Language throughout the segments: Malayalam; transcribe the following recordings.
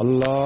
الله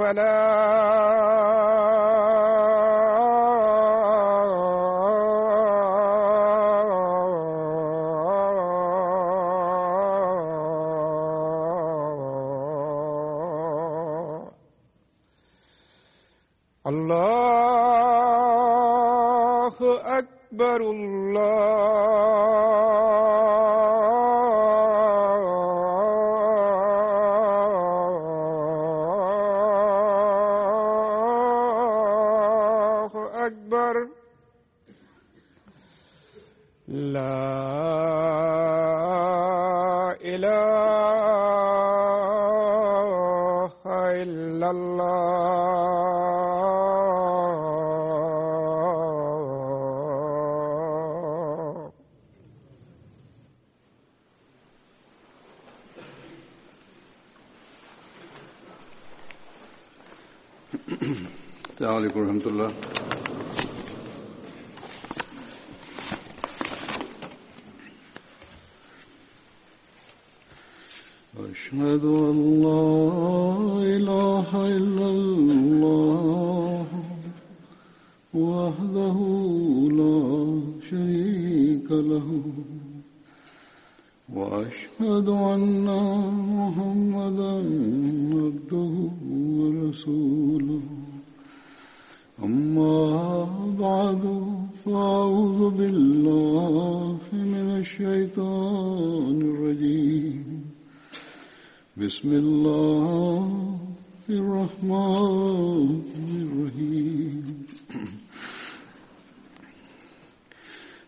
فلا الله أكبر الله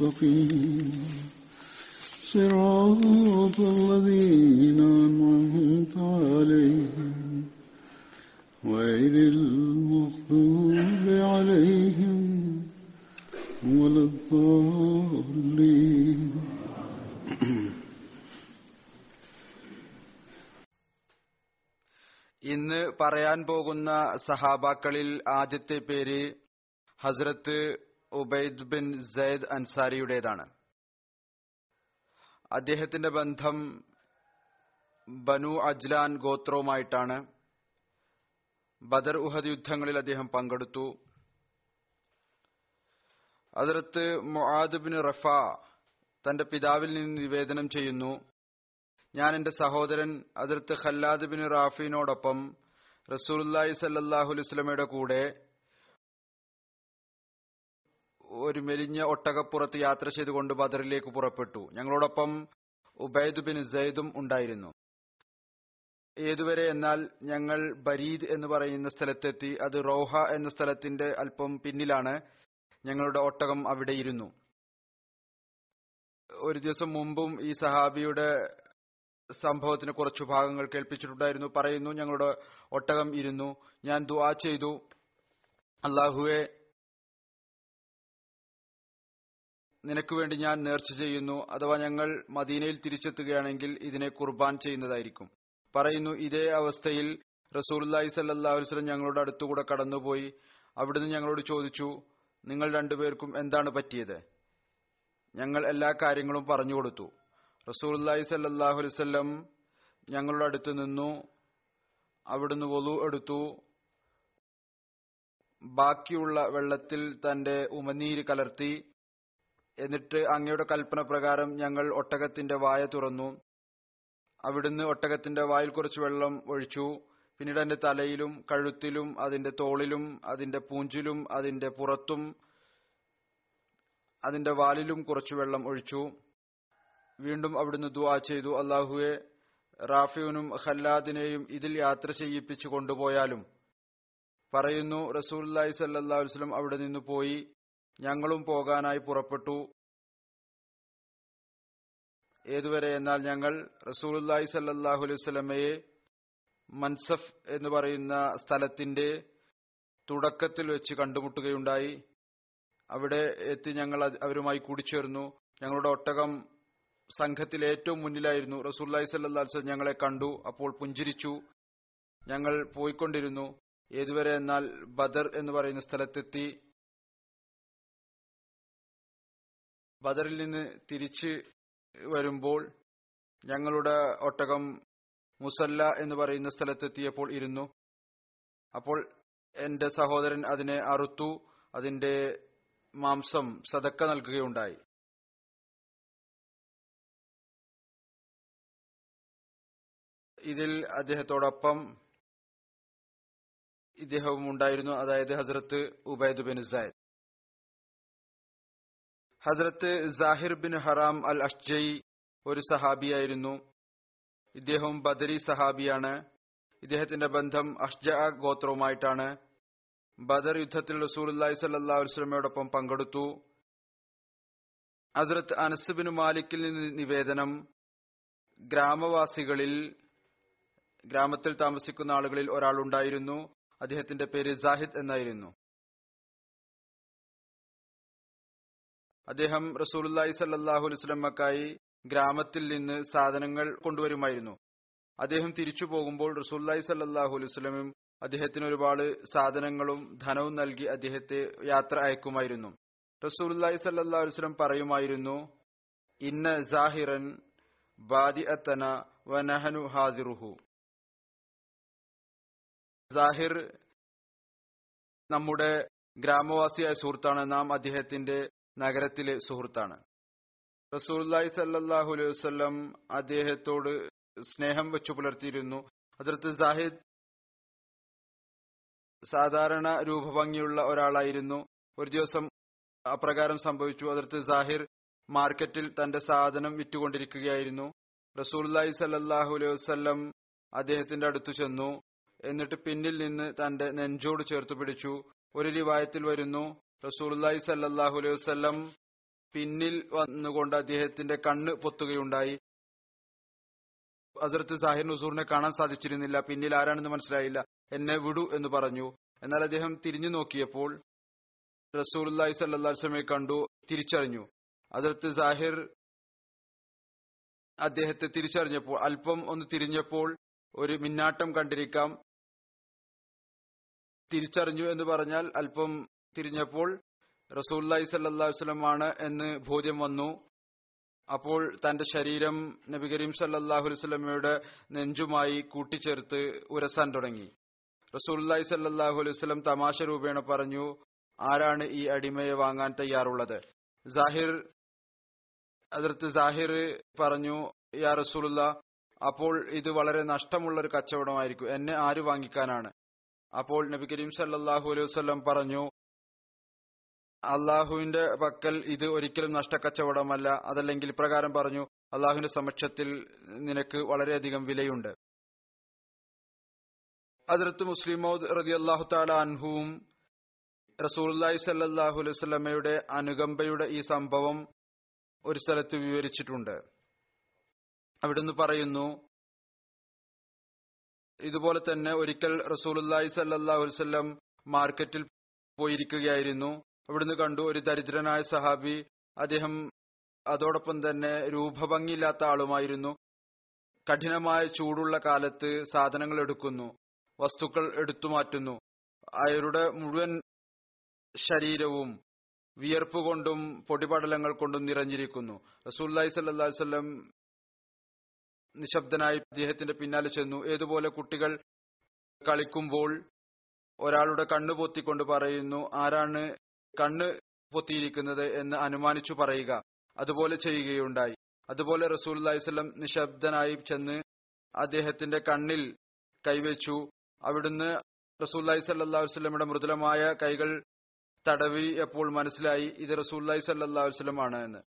المستقيم صراط الذين أنعمت عليهم غير المغضوب عليهم ولا الضالين ഇന്ന് പറയാൻ പോകുന്ന സഹാബാക്കളിൽ ആദ്യത്തെ പേര് ഹസ്രത്ത് ഉബൈദ് ബിൻ സയ്ദ് അൻസാരിയുടേതാണ്. അദ്ദേഹത്തിന്റെ ബന്ധം ബനു അജ്ലാൻ ഗോത്രവുമായിട്ടാണ്. ബദർ ഉഹദ് യുദ്ധങ്ങളിൽ അദ്ദേഹം പങ്കെടുത്തു. അതിർത്ത് മുആദ് ബിൻ റഫ തന്റെ പിതാവിൽ നിന്ന് നിവേദനം ചെയ്യുന്നു. ഞാൻ എന്റെ സഹോദരൻ അതിർത്ത് ഖല്ലാദ് ബിൻ റാഫിനോടൊപ്പം റസൂൽ സല്ലാഹുലിസ്ലമയുടെ കൂടെ ഒരു മെലിഞ്ഞ ഒട്ടകപ്പുറത്ത് യാത്ര ചെയ്തുകൊണ്ട് ബദറിലേക്ക് പുറപ്പെട്ടു. ഞങ്ങളോടൊപ്പം ഉബൈദ് ബിൻ സൈദും ഉണ്ടായിരുന്നു. ഏതുവരെ എന്നാൽ ഞങ്ങൾ ബരീദ് എന്ന് പറയുന്ന സ്ഥലത്തെത്തി അത് റോഹ എന്ന സ്ഥലത്തിന്റെ അല്പം പിന്നിലാണ് ഞങ്ങളുടെ ഒട്ടകം അവിടെ ഇരുന്നു. ഒരു ദിവസം മുമ്പും ഈ സഹാബിയുടെ സംഭവത്തിന് കുറച്ചു ഭാഗങ്ങൾ കേൾപ്പിച്ചിട്ടുണ്ടായിരുന്നു. പറയുന്നു ഞങ്ങളുടെ ഒട്ടകം ഇരുന്നു. ഞാൻ ദുആ ചെയ്തു. അള്ളാഹുവെ നിനക്ക് വേണ്ടി ഞാൻ നേർച്ച ചെയ്യുന്നു അഥവാ ഞങ്ങൾ മദീനയിൽ തിരിച്ചെത്തുകയാണെങ്കിൽ ഇതിനെ കുർബാൻ ചെയ്യുന്നതായിരിക്കും. പറയുന്നു ഇതേ അവസ്ഥയിൽ റസൂലി സല്ലാ വസ്ലം ഞങ്ങളുടെ അടുത്തുകൂടെ കടന്നുപോയി. അവിടുന്ന് ഞങ്ങളോട് ചോദിച്ചു നിങ്ങൾ രണ്ടുപേർക്കും എന്താണ് പറ്റിയത്? ഞങ്ങൾ എല്ലാ കാര്യങ്ങളും പറഞ്ഞു കൊടുത്തു. സല്ലാഹുലിസ്വല്ലം ഞങ്ങളുടെ അടുത്ത് നിന്നു അവിടുന്ന് വലു എടുത്തു. ബാക്കിയുള്ള വെള്ളത്തിൽ തന്റെ ഉമനീര് കലർത്തി എന്നിട്ട് അങ്ങയുടെ കൽപ്പന പ്രകാരം ഞങ്ങൾ ഒട്ടകത്തിന്റെ വായ തുറന്നു. അവിടുന്ന് ഒട്ടകത്തിന്റെ വായിൽ കുറച്ച് വെള്ളം ഒഴിച്ചു. പിന്നീട് അതിന്റെ തലയിലും കഴുത്തിലും അതിന്റെ തോളിലും അതിന്റെ പൂഞ്ചിലും അതിന്റെ പുറത്തും അതിന്റെ വാലിലും കുറച്ച് വെള്ളം ഒഴിച്ചു. വീണ്ടും അവിടുന്ന് ദുആ ചെയ്തു. അള്ളാഹുവെ റാഫിയുനും ഖല്ലാദിനെയും ഇതിൽ യാത്ര ചെയ്യിപ്പിച്ചു കൊണ്ടുപോയാലും. പറയുന്നു റസൂൽ സല്ലാ വസ്ലം അവിടെ നിന്ന് പോയി. ഞങ്ങളും പോകാനായി പുറപ്പെട്ടു. ഏതുവരെ എന്നാൽ ഞങ്ങൾ റസൂലുല്ലാഹി സല്ലാഹു അലൈഹി മൻസഫ് എന്ന് പറയുന്ന സ്ഥലത്തിന്റെ തുടക്കത്തിൽ വെച്ച് കണ്ടുമുട്ടുകയുണ്ടായി. അവിടെ എത്തി ഞങ്ങൾ അവരുമായി കൂടിച്ചേർന്നു. ഞങ്ങളുടെ ഒട്ടകം സംഘത്തിൽ ഏറ്റവും മുന്നിലായിരുന്നു. റസൂല്ലായി സല്ലാ വസ്ലം ഞങ്ങളെ കണ്ടു അപ്പോൾ പുഞ്ചിരിച്ചു. ഞങ്ങൾ പോയിക്കൊണ്ടിരുന്നു. ഏതുവരെ എന്നാൽ ബദർ എന്ന് പറയുന്ന സ്ഥലത്തെത്തി. ബദറിൽ നിന്ന് തിരിച്ച് വരുമ്പോൾ ഞങ്ങളുടെ ഒട്ടകം മുസല്ല എന്ന് പറയുന്ന സ്ഥലത്തെത്തിയപ്പോൾ ഇരുന്നു. അപ്പോൾ എന്റെ സഹോദരൻ അതിനെ അറുത്തു അതിന്റെ മാംസം സതക്ക നൽകുകയുണ്ടായി. ഇതിൽ അദ്ദേഹത്തോടൊപ്പം ഇദ്ദേഹവും ഉണ്ടായിരുന്നു അതായത് ഹസ്രത്ത് ഉബൈദ് ബിൻ സായദ്. ഹസ്രത്ത് സാഹിർ ബിൻ ഹറാം അൽ അഷ്ജൈ ഒരു സഹാബിയായിരുന്നു. ഇദ്ദേഹം ബദരി സഹാബിയാണ്. ഇദ്ദേഹത്തിന്റെ ബന്ധം അഷ്ജ ഗോത്രവുമായിട്ടാണ്. ബദർ യുദ്ധത്തിൽ റസൂലി സല്ലാ വസ്ലമയോടൊപ്പം പങ്കെടുത്തു. ഹസ്രത്ത് അനസ് ബിൻ മാലിക്കിൽ നിന്ന് നിവേദനം. ഗ്രാമവാസികളിൽ ഗ്രാമത്തിൽ താമസിക്കുന്ന ആളുകളിൽ ഒരാളുണ്ടായിരുന്നു. അദ്ദേഹത്തിന്റെ പേര് സാഹിദ് എന്നായിരുന്നു. അദ്ദേഹം റസൂലുല്ലാഹി സല്ലാഹു അലുസ്ലമ്മക്കായി ഗ്രാമത്തിൽ നിന്ന് സാധനങ്ങൾ കൊണ്ടുവരുമായിരുന്നു. അദ്ദേഹം തിരിച്ചു പോകുമ്പോൾ റസൂല്ലായി സല്ലാഹു അലുസ്ലമും അദ്ദേഹത്തിന് ഒരുപാട് സാധനങ്ങളും ധനവും നൽകി അദ്ദേഹത്തെ യാത്ര അയക്കുമായിരുന്നു. റസൂല്ലായി സല്ലാ അലുസ്ലം പറയുമായിരുന്നു ഇന്ന സാഹിറൻ ബാദി അത്തന വനഹനു ഹാദിറുഹു. സാഹിർ നമ്മുടെ ഗ്രാമവാസിയായ സുഹൃത്താണ്. നാം അദ്ദേഹത്തിന്റെ നഗരത്തിലെ സുഹൃത്താണ്. റസൂല്ലായി സല്ലാഹു അലൈഹി വസ്ലം അദ്ദേഹത്തോട് സ്നേഹം വെച്ചു പുലർത്തിയിരുന്നു. അതിർത്ത് സാഹിദ് സാധാരണ രൂപഭംഗിയുള്ള ഒരാളായിരുന്നു. ഒരു ദിവസം അപ്രകാരം സംഭവിച്ചു. അതിർത്ത് സാഹിർ മാർക്കറ്റിൽ തന്റെ സാധനം വിറ്റുകൊണ്ടിരിക്കുകയായിരുന്നു. റസൂല്ലായി സല്ലാഹു അലൈഹി വസ്ലം അദ്ദേഹത്തിന്റെ അടുത്തു ചെന്നു. എന്നിട്ട് പിന്നിൽ നിന്ന് തന്റെ നെഞ്ചോട് ചേർത്ത് പിടിച്ചു. ഒരു റിവായത്തിൽ വരുന്നു. റസൂലുള്ളാഹി സല്ലാഹു അലൈഹി വസല്ലം പിന്നിൽ വന്നുകൊണ്ട് അദ്ദേഹത്തിന്റെ കണ്ണ് പൊത്തുകയുണ്ടായി. ഹസരത്ത് സാഹിർ നസൂറിനെ കാണാൻ സാധിച്ചിരുന്നില്ല. പിന്നിൽ ആരാണെന്ന് മനസ്സിലായില്ല. എന്നെ വിടു എന്ന് പറഞ്ഞു. എന്നാൽ അദ്ദേഹം തിരിഞ്ഞു നോക്കിയപ്പോൾ അലൈഹി വസല്ലമയെ കണ്ടു തിരിച്ചറിഞ്ഞു. അതിർത്ത് സാഹിർ അദ്ദേഹത്തെ തിരിച്ചറിഞ്ഞപ്പോൾ അല്പം ഒന്ന് തിരിഞ്ഞപ്പോൾ ഒരു മിന്നാട്ടം കണ്ടിരിക്കാം. തിരിച്ചറിഞ്ഞു എന്ന് പറഞ്ഞാൽ അല്പം തിരിഞ്ഞപ്പോൾ റസൂല്ലായി സല്ലാസ്ലമാണ് എന്ന് ബോധ്യം വന്നു. അപ്പോൾ തന്റെ ശരീരം നബി കരീം സല്ലാഹു വസ്ലമയുടെ നെഞ്ചുമായി കൂട്ടിച്ചേർത്ത് ഉരസാൻ തുടങ്ങി. റസൂല്ലായി സല്ലാഹു അലൈഹി വസ്ലം തമാശ രൂപേണ പറഞ്ഞു ആരാണ് ഈ അടിമയെ വാങ്ങാൻ തയ്യാറുള്ളത്? ജാഹിർ അതിർത്ത് ജാഹിർ പറഞ്ഞു യാ റസൂലുള്ള അപ്പോൾ ഇത് വളരെ നഷ്ടമുള്ള ഒരു കച്ചവടമായിരിക്കും. എന്നെ ആര് വാങ്ങിക്കാനാണ്? അപ്പോൾ നബി കരീം സല്ലാഹു അലൈഹി പറഞ്ഞു അള്ളാഹുവിന്റെ പക്കൽ ഇത് ഒരിക്കലും നഷ്ടക്കച്ചവടമല്ല. അതല്ലെങ്കിൽ ഇപ്രകാരം പറഞ്ഞു അള്ളാഹുവിന്റെ സമക്ഷത്തിൽ നിനക്ക് വളരെയധികം വിലയുണ്ട്. അതിർത്ത് മുസ്ലിമോദ് റതി അള്ളാഹു താല അൻഹുവും റസൂലി സല്ലാഹു അലൈഹി സ്വലമയുടെ അനുകമ്പയുടെ ഈ സംഭവം ഒരു സ്ഥലത്ത് വിവരിച്ചിട്ടുണ്ട്. അവിടുന്ന് പറയുന്നു ഇതുപോലെ തന്നെ ഒരിക്കൽ റസൂൽ സല്ലാഹു വസ്ലം മാർക്കറ്റിൽ പോയിരിക്കുകയായിരുന്നു. അവിടുന്ന് കണ്ടു ഒരു ദരിദ്രനായ സഹാബി. അദ്ദേഹം അതോടൊപ്പം തന്നെ രൂപഭംഗിയില്ലാത്ത ആളുമായിരുന്നു. കഠിനമായ ചൂടുള്ള കാലത്ത് സാധനങ്ങൾ എടുക്കുന്നു വസ്തുക്കൾ എടുത്തു മാറ്റുന്നു. അയാളുടെ മുഴുവൻ ശരീരവും വിയർപ്പ് കൊണ്ടും പൊടിപടലങ്ങൾ കൊണ്ടും നിറഞ്ഞിരിക്കുന്നു. റസൂല്ലായി സല്ലാ വല്ലം നിശബ്ദനായി അദ്ദേഹത്തിന്റെ പിന്നാലെ ചെന്നു. ഏതുപോലെ കുട്ടികൾ കളിക്കുമ്പോൾ ഒരാളുടെ കണ്ണു പൊത്തിക്കൊണ്ട് പറയുന്നു ആരാണ് കണ്ണ് പൊത്തിയിരിക്കുന്നത് എന്ന് അനുമാനിച്ചു പറയുക. അതുപോലെ ചെയ്യുകയുണ്ടായി. അതുപോലെ റസൂൽ അലൈവല്ലം നിശബ്ദനായി ചെന്ന് അദ്ദേഹത്തിന്റെ കണ്ണിൽ കൈവച്ചു. അവിടുന്ന് റസൂൽ സല്ലാ വസ്ലമിയുടെ മൃദുലമായ കൈകൾ തടവി എപ്പോൾ മനസ്സിലായി? ഇത് റസൂൽ സല്ലാ സല്ലാസ്ലം ആണ് എന്ന്.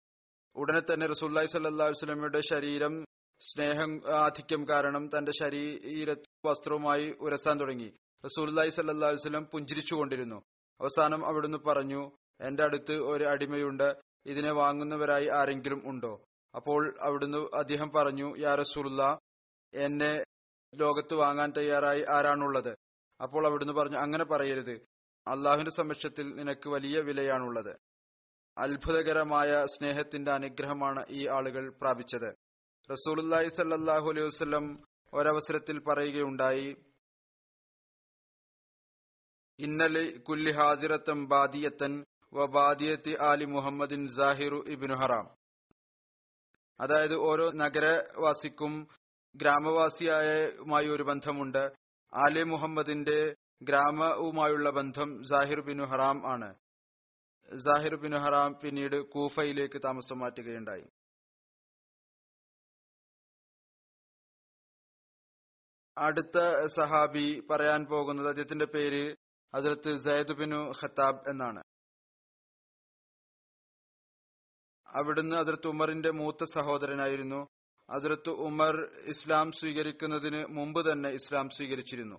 ഉടനെ തന്നെ റസൂൽ സല്ലാ സല്ലാസ്ലമിയുടെ ശരീരം സ്നേഹം ആധിക്യം കാരണം തന്റെ ശരീര വസ്ത്രവുമായി ഉരസാൻ തുടങ്ങി. റസൂല്ലായി സല്ലാ വസ്ലം പുഞ്ചിരിച്ചുകൊണ്ടിരുന്നു. അവസാനം അവിടുന്ന് പറഞ്ഞു എന്റെ അടുത്ത് ഒരു അടിമയുണ്ട് ഇതിനെ വാങ്ങുന്നവരായി ആരെങ്കിലും ഉണ്ടോ? അപ്പോൾ അവിടുന്ന് അദ്ദേഹം പറഞ്ഞു യാ റസൂലുള്ള എന്നെ ലോകത്ത് വാങ്ങാൻ തയ്യാറായി ആരാണുള്ളത്? അപ്പോൾ അവിടുന്ന് പറഞ്ഞു അങ്ങനെ പറയരുത് അള്ളാഹുവിന്റെ സമക്ഷത്തിൽ നിനക്ക് വലിയ വിലയാണുള്ളത്. അത്ഭുതകരമായ സ്നേഹത്തിന്റെ അനുഗ്രഹമാണ് ഈ ആളുകൾ പ്രാപിച്ചത്. റസൂലുല്ലാഹി സല്ലാഹു അലൈഹി വസ്ലം ഒരവസരത്തിൽ പറയുകയുണ്ടായി ഇന്നലെ കുല്ലി ഹാജിറത്തം ബാദിയത്തൻ വ ബാദിയത്തി ആലി മുഹമ്മദിൻ സാഹിറു ഇബിനു അതായത് ഓരോ നഗരവാസിക്കും ഗ്രാമവാസിയായുമായി ഒരു ബന്ധമുണ്ട്. ആലെ മുഹമ്മദിന്റെ ഗ്രാമവുമായുള്ള ബന്ധം സാഹിർ ബിനു ഹറാം ആണ്. സാഹിർ ബിനു ഹറാം പിന്നീട് കൂഫയിലേക്ക് താമസം മാറ്റുകയുണ്ടായി. അടുത്ത സഹാബി പറയാൻ പോകുന്നത് അദ്ദേഹത്തിന്റെ പേര് ഹസരത്ത് സൈദ് ബിനു ഖത്താബ് എന്നാണ്. അവിടുന്ന് അതിർത്ത് ഉമറിന്റെ മൂത്ത സഹോദരനായിരുന്നു. അതിർത്ത് ഉമർ ഇസ്ലാം സ്വീകരിക്കുന്നതിന് മുമ്പ് തന്നെ ഇസ്ലാം സ്വീകരിച്ചിരുന്നു.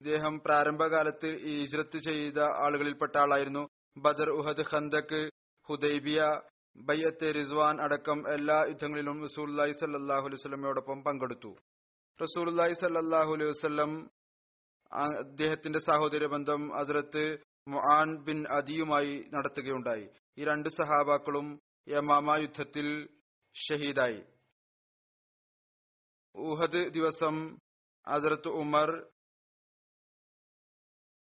ഇദ്ദേഹം പ്രാരംഭകാലത്ത് ഈജ്രത്ത് ചെയ്ത ആളുകളിൽപ്പെട്ട ആളായിരുന്നു. ബദർ ഉഹദ് ഖന്തക് ഹുദൈബിയ ബയ്യത്തെ റിസ്വാൻ അടക്കം എല്ലാ യുദ്ധങ്ങളിലും റസൂല്ലായി സല്ലാഹു അലൈഹി സ്വലമയോടൊപ്പം പങ്കെടുത്തു. റസൂല്ലായി സല്ലാഹു വസ്ലം അദ്ദേഹത്തിന്റെ സഹോദര ബന്ധം ഹസ്രത്ത് മുആൻ ബിൻ അദിയുമായി നടത്തുകയുണ്ടായി. ഈ രണ്ട് സഹാബാക്കളും യമാമ യുദ്ധത്തിൽ ഷഹീദായി. ഊഹദ് ദിവസം ഹസരത്ത് ഉമർ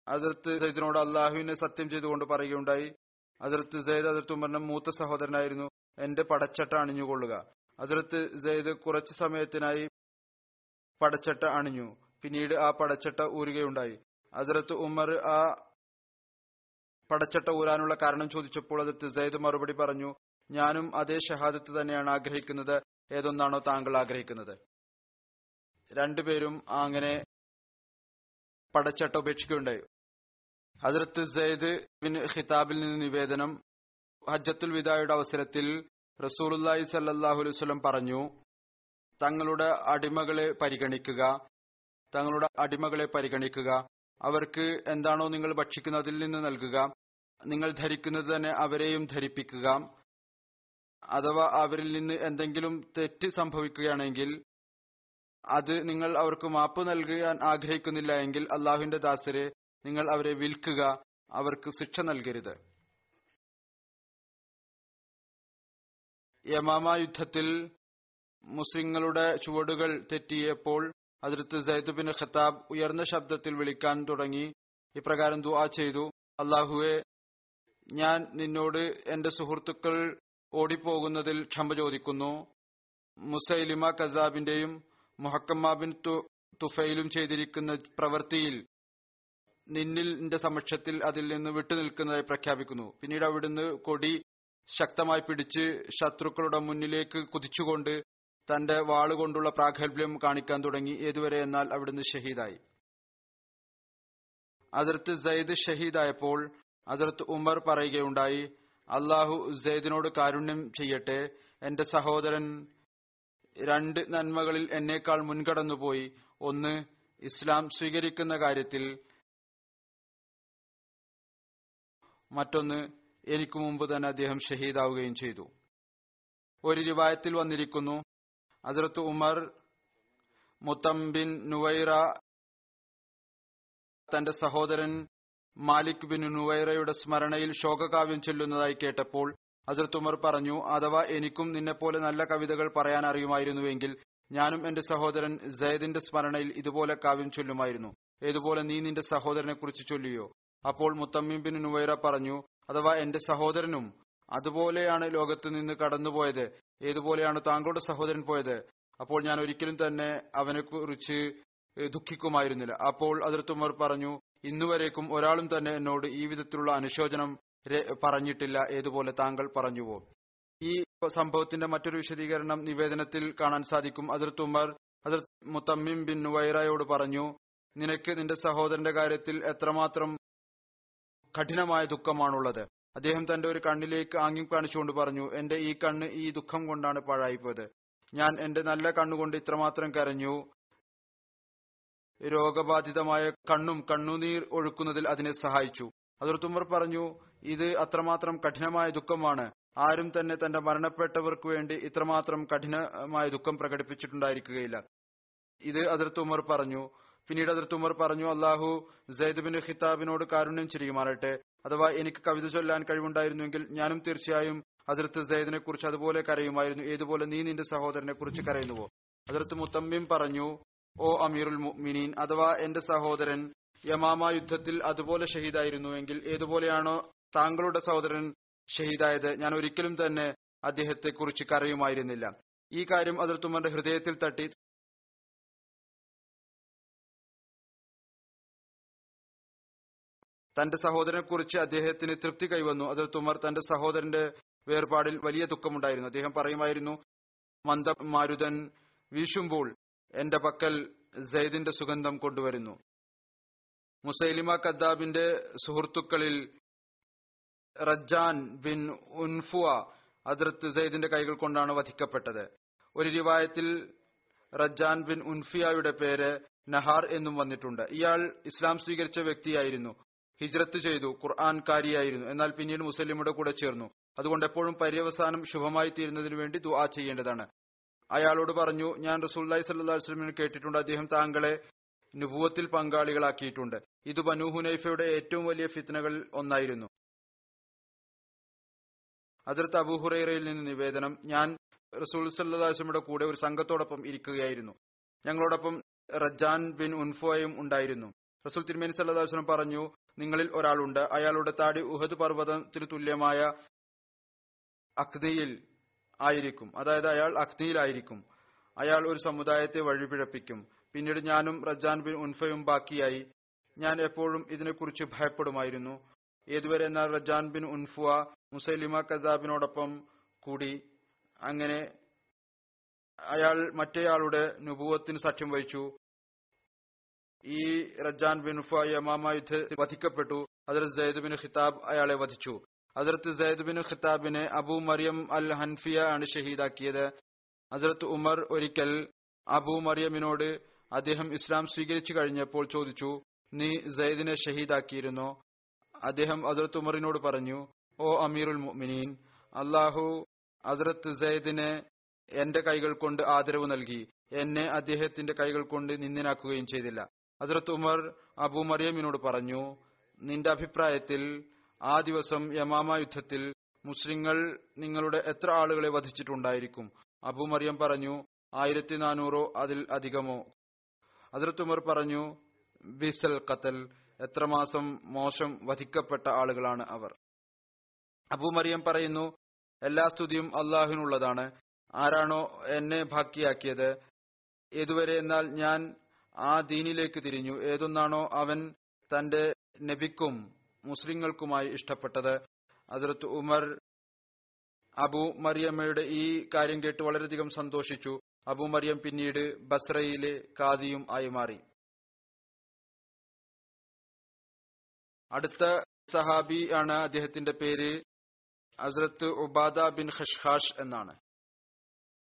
ഹസരത്ത് സൈദിനോട് അള്ളാഹുവിനെ സത്യം ചെയ്തുകൊണ്ട് പറയുകയുണ്ടായി. ഹസരത്ത് സെയ്ദ് ഹസരത്ത് ഉമറിന്റെ മൂത്ത സഹോദരനായിരുന്നു. എന്റെ പടച്ചട്ട അണിഞ്ഞുകൊള്ളുക. ഹസരത്ത് സെയ്ദ് കുറച്ചു സമയത്തിനായി പടച്ചട്ട അണിഞ്ഞു. പിന്നീട് ആ പടച്ചട്ട ഊരുകയുണ്ടായി. ഹസരത്ത് ഉമർ ആ പടച്ചട്ട ഊരാനുള്ള കാരണം ചോദിച്ചപ്പോൾ അതിർത്ത് സൈദ് മറുപടി പറഞ്ഞു ഞാനും അതേ ഷഹാദത്ത് തന്നെയാണ് ആഗ്രഹിക്കുന്നത് ഏതൊന്നാണോ താങ്കൾ ആഗ്രഹിക്കുന്നത്. രണ്ടുപേരും അങ്ങനെ പടച്ചട്ട ഉപേക്ഷിക്കുകയുണ്ടായി. ഹസരത്ത് സെയ്ദ് ബിൻ ഖിതാബിൽ നിന്ന് നിവേദനം ഹജ്ജത്തുൽ വിദായുടെ അവസരത്തിൽ റസൂൽ സല്ലാഹു അലൈഹി വസല്ലം പറഞ്ഞു തങ്ങളുടെ അടിമകളെ പരിഗണിക്കുക തങ്ങളുടെ അടിമകളെ പരിഗണിക്കുക. അവർക്ക് എന്താണോ നിങ്ങൾ ഭക്ഷിക്കുന്നതിൽ നിന്ന് നൽകുക. നിങ്ങൾ ധരിക്കുന്നത് തന്നെ അവരെയും ധരിപ്പിക്കുക. അഥവാ അവരിൽ നിന്ന് എന്തെങ്കിലും തെറ്റ് സംഭവിക്കുകയാണെങ്കിൽ അത് നിങ്ങൾ അവർക്ക് മാപ്പ് നൽകാൻ ആഗ്രഹിക്കുന്നില്ല എങ്കിൽ അള്ളാഹുവിന്റെ ദാസരെ നിങ്ങൾ അവരെ വിൽക്കുക. അവർക്ക് ശിക്ഷ നൽകരുത്. യമാമ യുദ്ധത്തിൽ മുസ്ലിങ്ങളുടെ ചുവടുകൾ തെറ്റിയപ്പോൾ അതിർത്ത് സൈദ് ബിൻ ഖത്താബ് ഉയർന്ന ശബ്ദത്തിൽ വിളിക്കാൻ തുടങ്ങി. ഇപ്രകാരം ദുആ ചെയ്തു. അള്ളാഹുവെ ഞാൻ നിന്നോട് എന്റെ സുഹൃത്തുക്കൾ ഓടിപ്പോകുന്നതിൽ ക്ഷമ ചോദിക്കുന്നു. മുസൈലിമ കസാബിന്റെയും മുഹക്കമ്മ ബിൻ തുഫയിലും ചെയ്തിരിക്കുന്ന പ്രവൃത്തിയിൽ നിന്നിൽ നിന്റെ സമക്ഷത്തിൽ അതിൽ നിന്ന് വിട്ടുനിൽക്കുന്നതായി പ്രഖ്യാപിക്കുന്നു. പിന്നീട് അവിടുന്ന് കൊടി ശക്തമായി പിടിച്ച് ശത്രുക്കളുടെ മുന്നിലേക്ക് കുതിച്ചുകൊണ്ട് തന്റെ വാളുകൊണ്ടുള്ള പ്രാഗൽഭ്യം കാണിക്കാൻ തുടങ്ങി. ഏതുവരെ എന്നാൽ അവിടുന്ന് ഷഹീദായി. അതിർത്ത് സെയ്ദ് ഷഹീദായപ്പോൾ അതിർത്ത് ഉമർ പറയുകയുണ്ടായി അള്ളാഹു സെയ്ദിനോട് കാരുണ്യം ചെയ്യട്ടെ. എന്റെ സഹോദരൻ രണ്ട് നന്മകളിൽ എന്നേക്കാൾ മുൻകടന്നുപോയി. ഒന്ന് ഇസ്ലാം സ്വീകരിക്കുന്ന കാര്യത്തിൽ. മറ്റൊന്ന് എനിക്ക് മുമ്പ് തന്നെ അദ്ദേഹം ഷഹീദാവുകയും ചെയ്തു. ഒരു രൂപായത്തിൽ വന്നിരിക്കുന്നു ഹസരത്ത് ഉമർ മുത്തംബിൻ നുവൈറ തന്റെ സഹോദരൻ മാലിക് ബിൻ നുവൈറയുടെ സ്മരണയിൽ ശോകകാവ്യം ചൊല്ലുന്നതായി കേട്ടപ്പോൾ ഹസരത്ത് ഉമർ പറഞ്ഞു അഥവാ എനിക്കും നിന്നെപ്പോലെ നല്ല കവിതകൾ പറയാൻ അറിയുമായിരുന്നുവെങ്കിൽ ഞാനും എന്റെ സഹോദരൻ ജയദിന്റെ സ്മരണയിൽ ഇതുപോലെ കാവ്യം ചൊല്ലുമായിരുന്നു. ഏതുപോലെ നീ നിന്റെ സഹോദരനെ കുറിച്ച് ചൊല്ലിയോ? അപ്പോൾ മുത്തമ്മിം ബിൻ നുവൈറ പറഞ്ഞു അഥവാ എന്റെ സഹോദരനും അതുപോലെയാണ് ലോകത്ത് നിന്ന് കടന്നുപോയത്. ഏതുപോലെയാണ് താങ്കളുടെ സഹോദരൻ പോയത്? അപ്പോൾ ഞാൻ ഒരിക്കലും തന്നെ അവനെക്കുറിച്ച് ദുഃഖിക്കുമായിരുന്നില്ല. അപ്പോൾ അതിർത്തുമർ പറഞ്ഞു ഇന്നുവരേക്കും ഒരാളും തന്നെ എന്നോട് ഈ വിധത്തിലുള്ള അനുശോചനം പറഞ്ഞിട്ടില്ല ഏതുപോലെ താങ്കൾ പറഞ്ഞുവോ? ഈ സംഭവത്തിന്റെ മറ്റൊരു വിശദീകരണം നിവേദനത്തിൽ കാണാൻ സാധിക്കും. അതിർത്ത് ഉമർ അതിർ മുത്തമ്മിം ബിൻ വൈറയോട് പറഞ്ഞു നിനക്ക് നിന്റെ സഹോദരന്റെ കാര്യത്തിൽ എത്രമാത്രം കഠിനമായ ദുഃഖമാണുള്ളത്. അദ്ദേഹം തന്റെ ഒരു കണ്ണിലേക്ക് ആംഗ്യം കാണിച്ചുകൊണ്ട് പറഞ്ഞു എന്റെ ഈ കണ്ണ് ഈ ദുഃഖം കൊണ്ടാണ് പാഴായിപ്പോയത്. ഞാൻ എന്റെ നല്ല കണ്ണുകൊണ്ട് ഇത്രമാത്രം കരഞ്ഞു. രോഗബാധിതമായ കണ്ണും കണ്ണുനീർ ഒഴുക്കുന്നതിൽ അതിനെ സഹായിച്ചു. അതിർത്തുമർ പറഞ്ഞു ഇത് അത്രമാത്രം കഠിനമായ ദുഃഖമാണ്. ആരും തന്നെ തന്റെ മരണപ്പെട്ടവർക്ക് വേണ്ടി ഇത്രമാത്രം കഠിനമായ ദുഃഖം പ്രകടിപ്പിച്ചിട്ടുണ്ടായിരിക്കുകയില്ല. ഇത് അതിർത്ത് ഉമർ പറഞ്ഞു. പിന്നീട് അതിർത്ത് ഉമർ പറഞ്ഞു അള്ളാഹു സെയ്ദ് ബിൻ ഖിതാബിനോട് കാരുണ്യം ചെയ്യുമാറട്ടെ അഥവാ എനിക്ക് കവിത ചൊല്ലാൻ കഴിവുണ്ടായിരുന്നുവെങ്കിൽ ഞാനും തീർച്ചയായും അതിർത്ത് സൈദിനെ കുറിച്ച് അതുപോലെ കരയുമായിരുന്നു. ഏതുപോലെ നീ നിന്റെ സഹോദരനെ കുറിച്ച് കരയുന്നുവോ? അതിർത്ത് മുത്തമ്മിം പറഞ്ഞു ഓ അമീറുൽ മുഅ്മിനീൻ അഥവാ എന്റെ സഹോദരൻ യമാമ യുദ്ധത്തിൽ അതുപോലെ ഷഹീദായിരുന്നുവെങ്കിൽ ഏതുപോലെയാണോ താങ്കളുടെ സഹോദരൻ ഷഹീദായത്? ഞാൻ ഒരിക്കലും തന്നെ അദ്ദേഹത്തെ കുറിച്ച് കരയുമായിരുന്നില്ല. ഈ കാര്യം അതിർത്തുമന്റെ ഹൃദയത്തിൽ തട്ടി. തന്റെ സഹോദരനെക്കുറിച്ച് അദ്ദേഹത്തിന് തൃപ്തി കൈവന്നു. അതിൽ തുമർ തന്റെ സഹോദരന്റെ വേർപാടിൽ വലിയ ദുഃഖമുണ്ടായിരുന്നു. അദ്ദേഹം പറയുമായിരുന്നു മന്ദമാരുതൻ വീശുമ്പോൾ എന്റെ പക്കൽ സെയ്ദിന്റെ സുഗന്ധം കൊണ്ടുവരുന്നു. മുസൈലിമ കദ്ദാബിന്റെ സുഹൃത്തുക്കളിൽ റജാൻ ബിൻ ഉൻഫുവ അതിർത്ത് സെയ്ദിന്റെ കൈകൾ കൊണ്ടാണ് വധിക്കപ്പെട്ടത്. ഒരു റിവായത്തിൽ റജാൻ ബിൻ ഉൻഫിയയുടെ പേര് നഹാർ എന്നും വന്നിട്ടുണ്ട്. ഇയാൾ ഇസ്ലാം സ്വീകരിച്ച വ്യക്തിയായിരുന്നു. ഹിജ്രത്ത് ചെയ്തു ഖുർആൻകാരിയായിരുന്നു. എന്നാൽ പിന്നീട് മുസ്ലിമുടെ കൂടെ ചേർന്നു. അതുകൊണ്ട് എപ്പോഴും പര്യവസാനം ശുഭമായി തീരുന്നതിനു വേണ്ടി ദുആ ചെയ്യേണ്ടതാണ്. അയാളോട് പറഞ്ഞു ഞാൻ റസൂല്ലായി സല്ലാ വസ്ലമിന് കേട്ടിട്ടുണ്ട്. അദ്ദേഹം താങ്കളെ നുഭൂവത്തിൽ പങ്കാളികളാക്കിയിട്ടുണ്ട്. ഇത് ബനു ഹുനൈഫയുടെ ഏറ്റവും വലിയ ഫിത്നകളിൽ ഒന്നായിരുന്നു. അതിർത്ത് അബൂഹുറൈറയിൽ നിന്ന് നിവേദനം ഞാൻ റസൂൽ സല്ലാസ്ലമിയുടെ കൂടെ ഒരു സംഘത്തോടൊപ്പം ഇരിക്കുകയായിരുന്നു. ഞങ്ങളോടൊപ്പം റജാൻ ബിൻ ഉൻഫോയും ഉണ്ടായിരുന്നു. റസൂൽ തിരുമേനി സല്ലാസ്ലം പറഞ്ഞു നിങ്ങളിൽ ഒരാളുണ്ട്. അയാളുടെ താടി ഉഹദ് പർവതത്തിന് തുല്യമായ അഗ്നിയിൽ ആയിരിക്കും. അതായത് അയാൾ അഗ്നിയിലായിരിക്കും. അയാൾ ഒരു സമുദായത്തെ വഴിപിഴപ്പിക്കും. പിന്നീട് ഞാനും റജാൻ ബിൻ ഉൻഫയും ബാക്കിയായി. ഞാൻ എപ്പോഴും ഇതിനെക്കുറിച്ച് ഭയപ്പെടുമായിരുന്നു. ഏതുവരെ എന്നാൽ റജാൻ ബിൻ ഉൻഫുവ മുസൈലിമ കദാബിനോടൊപ്പം കൂടി അങ്ങനെ അയാൾ മറ്റേയാളുടെ നുപൂവത്തിന് സഖ്യം വഹിച്ചു. ഈ റജാൻ ബിൻ ഉഫ യമാമ യുദ്ധ വധിക്കപ്പെട്ടു. അതിർത്ത് സയ്യിദ് ബിൻ ഖിതാബ് അയാളെ വധിച്ചു. അതിർത്ത് സയ്യിദ് ബിൻ ഖിതാബിനെ അബു മറിയം അൽ ഹൻഫിയ ആണ് ഷഹീദാക്കിയത്. ഹസരത്ത് ഉമർ ഒരിക്കൽ അബു മറിയമിനോട് അദ്ദേഹം ഇസ്ലാം സ്വീകരിച്ചു കഴിഞ്ഞപ്പോൾ ചോദിച്ചു നീ സയ്യിദിനെ ഷഹീദാക്കിയിരുന്നോ? അദ്ദേഹം ഹസ്രത്ത് ഉമറിനോട് പറഞ്ഞു ഓ അമീറുൽ മുഅ്മിനീൻ അള്ളാഹു ഹസ്രത്ത് സയ്യിദിനെ എന്റെ കൈകൾ കൊണ്ട് ആദരവ് നൽകി. എന്നെ അദ്ദേഹത്തിന്റെ കൈകൾ കൊണ്ട് നിന്ദനാക്കുകയും ചെയ്തില്ല. ഹസ്രത്ത് ഉമർ അബു മറിയമിനോട് പറഞ്ഞു നിന്റെ അഭിപ്രായത്തിൽ ആ ദിവസം യമാമ യുദ്ധത്തിൽ മുസ്ലിങ്ങൾ നിങ്ങളുടെ എത്ര ആളുകളെ വധിച്ചിട്ടുണ്ടായിരിക്കും? അബു മറിയം പറഞ്ഞു ആയിരത്തി നാനൂറോ അതിൽ അധികമോ. ഹസ്രത്ത് ഉമർ പറഞ്ഞു ബിസൽ ഖത്തൽ എത്ര മാസം മോശം വധിക്കപ്പെട്ട ആളുകളാണ് അവർ. അബു മറിയം പറയുന്നു എല്ലാ സ്തുതിയും അള്ളാഹുവിനുള്ളതാണ്. ആരാണോ എന്നെ ബാക്കിയാക്കിയത് ഇതുവരെ എന്നാൽ ഞാൻ ആ ദീനിലേക്ക് തിരിഞ്ഞു. ഏതൊന്നാണോ അവൻ തന്റെ നബിക്കും മുസ്ലിങ്ങൾക്കുമായി ഇഷ്ടപ്പെട്ടത്. അതിർത്ത് ഉമർ അബു മറിയമ്മയുടെ ഈ കാര്യം കേട്ട് വളരെയധികം സന്തോഷിച്ചു. അബു മറിയം പിന്നീട് ബസ്രയിലെ കാദിയും ആയി മാറി. അടുത്ത സഹാബി ആണ് അദ്ദേഹത്തിന്റെ പേര് അസ്രത്ത് ഉബാദ ബിൻ ഖഷ്ഖാഷ് എന്നാണ്.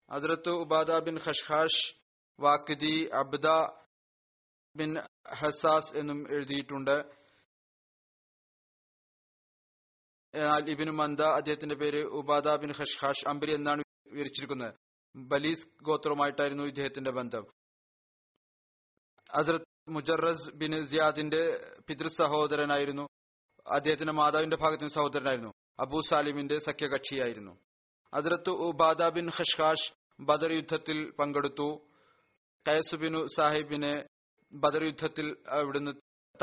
അസ്രത്ത് ഉബാദ ബിൻ ഖഷ്ഖാഷ് വാക്കിദി അബ്ദ ബിൻ ഹസാസ് എന്നും എഴുതിയിട്ടുണ്ട്. ഇബിൻ മന്ദ അദ്ദേഹത്തിന്റെ പേര് ഉബാദ ബിൻ ഹഷ്ഹാഷ് അംബരി എന്നാണ് വിവരിച്ചിരിക്കുന്നത്. ബലീസ് ഗോത്രവുമായിട്ടായിരുന്നു ഇദ്ദേഹത്തിന്റെ ബന്ധം. ഹസ്രത് മുജറസ് ബിൻ സിയാദിന്റെ പിതൃ സഹോദരനായിരുന്നു അദ്ദേഹത്തിന്റെ മാതാവിന്റെ ഭാഗത്തിന് സഹോദരനായിരുന്നു. അബൂ സാലിമിന്റെ സഖ്യകക്ഷിയായിരുന്നു. അസ്രത്ത് ഉബാദ ബിൻ ഖഷ്ഖാഷ് ബദർ യുദ്ധത്തിൽ പങ്കെടുത്തു. കയസുബിനു സാഹിബിനെ ബദർ യുദ്ധത്തിൽ അവിടുന്ന്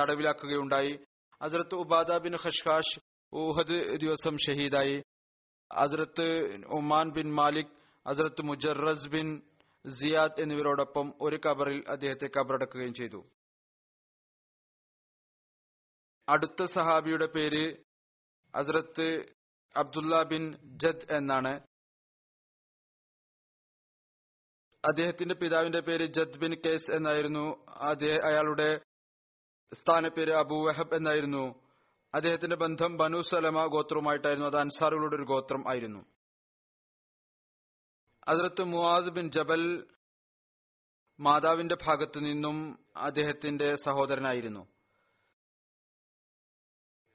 തടവിലാക്കുകയുണ്ടായി. അസരത്ത് ഉബാദ ബിൻ ഖഷ്ഖാഷ് ഊഹദ് ദിവസം ഷഹീദായി. അസരത്ത് ഉമാൻ ബിൻ മാലിക് അസരത്ത് മുജറസ് ബിൻ സിയാദ് എന്നിവരോടൊപ്പം ഒരു കബറിൽ അദ്ദേഹത്തെ കബറടക്കുകയും ചെയ്തു. അടുത്ത സഹാബിയുടെ പേര് അസരത്ത് അബ്ദുല്ല ബിൻ ജദ് എന്നാണ്. അദ്ദേഹത്തിന്റെ പിതാവിന്റെ പേര് ജദ് ബിൻ കേസ് എന്നായിരുന്നു. അയാളുടെ സ്ഥാനപ്പേര് അബു വഹബ് എന്നായിരുന്നു. അദ്ദേഹത്തിന്റെ ബന്ധം ബനു സലമ ഗോത്രവുമായിട്ടായിരുന്നു. അത് അൻസാറുകളുടെ ഒരു ഗോത്രം ആയിരുന്നു. അതിർത്ത് മുവാദ് ബിൻ ജബൽ മാതാവിന്റെ ഭാഗത്തു നിന്നും അദ്ദേഹത്തിന്റെ സഹോദരനായിരുന്നു.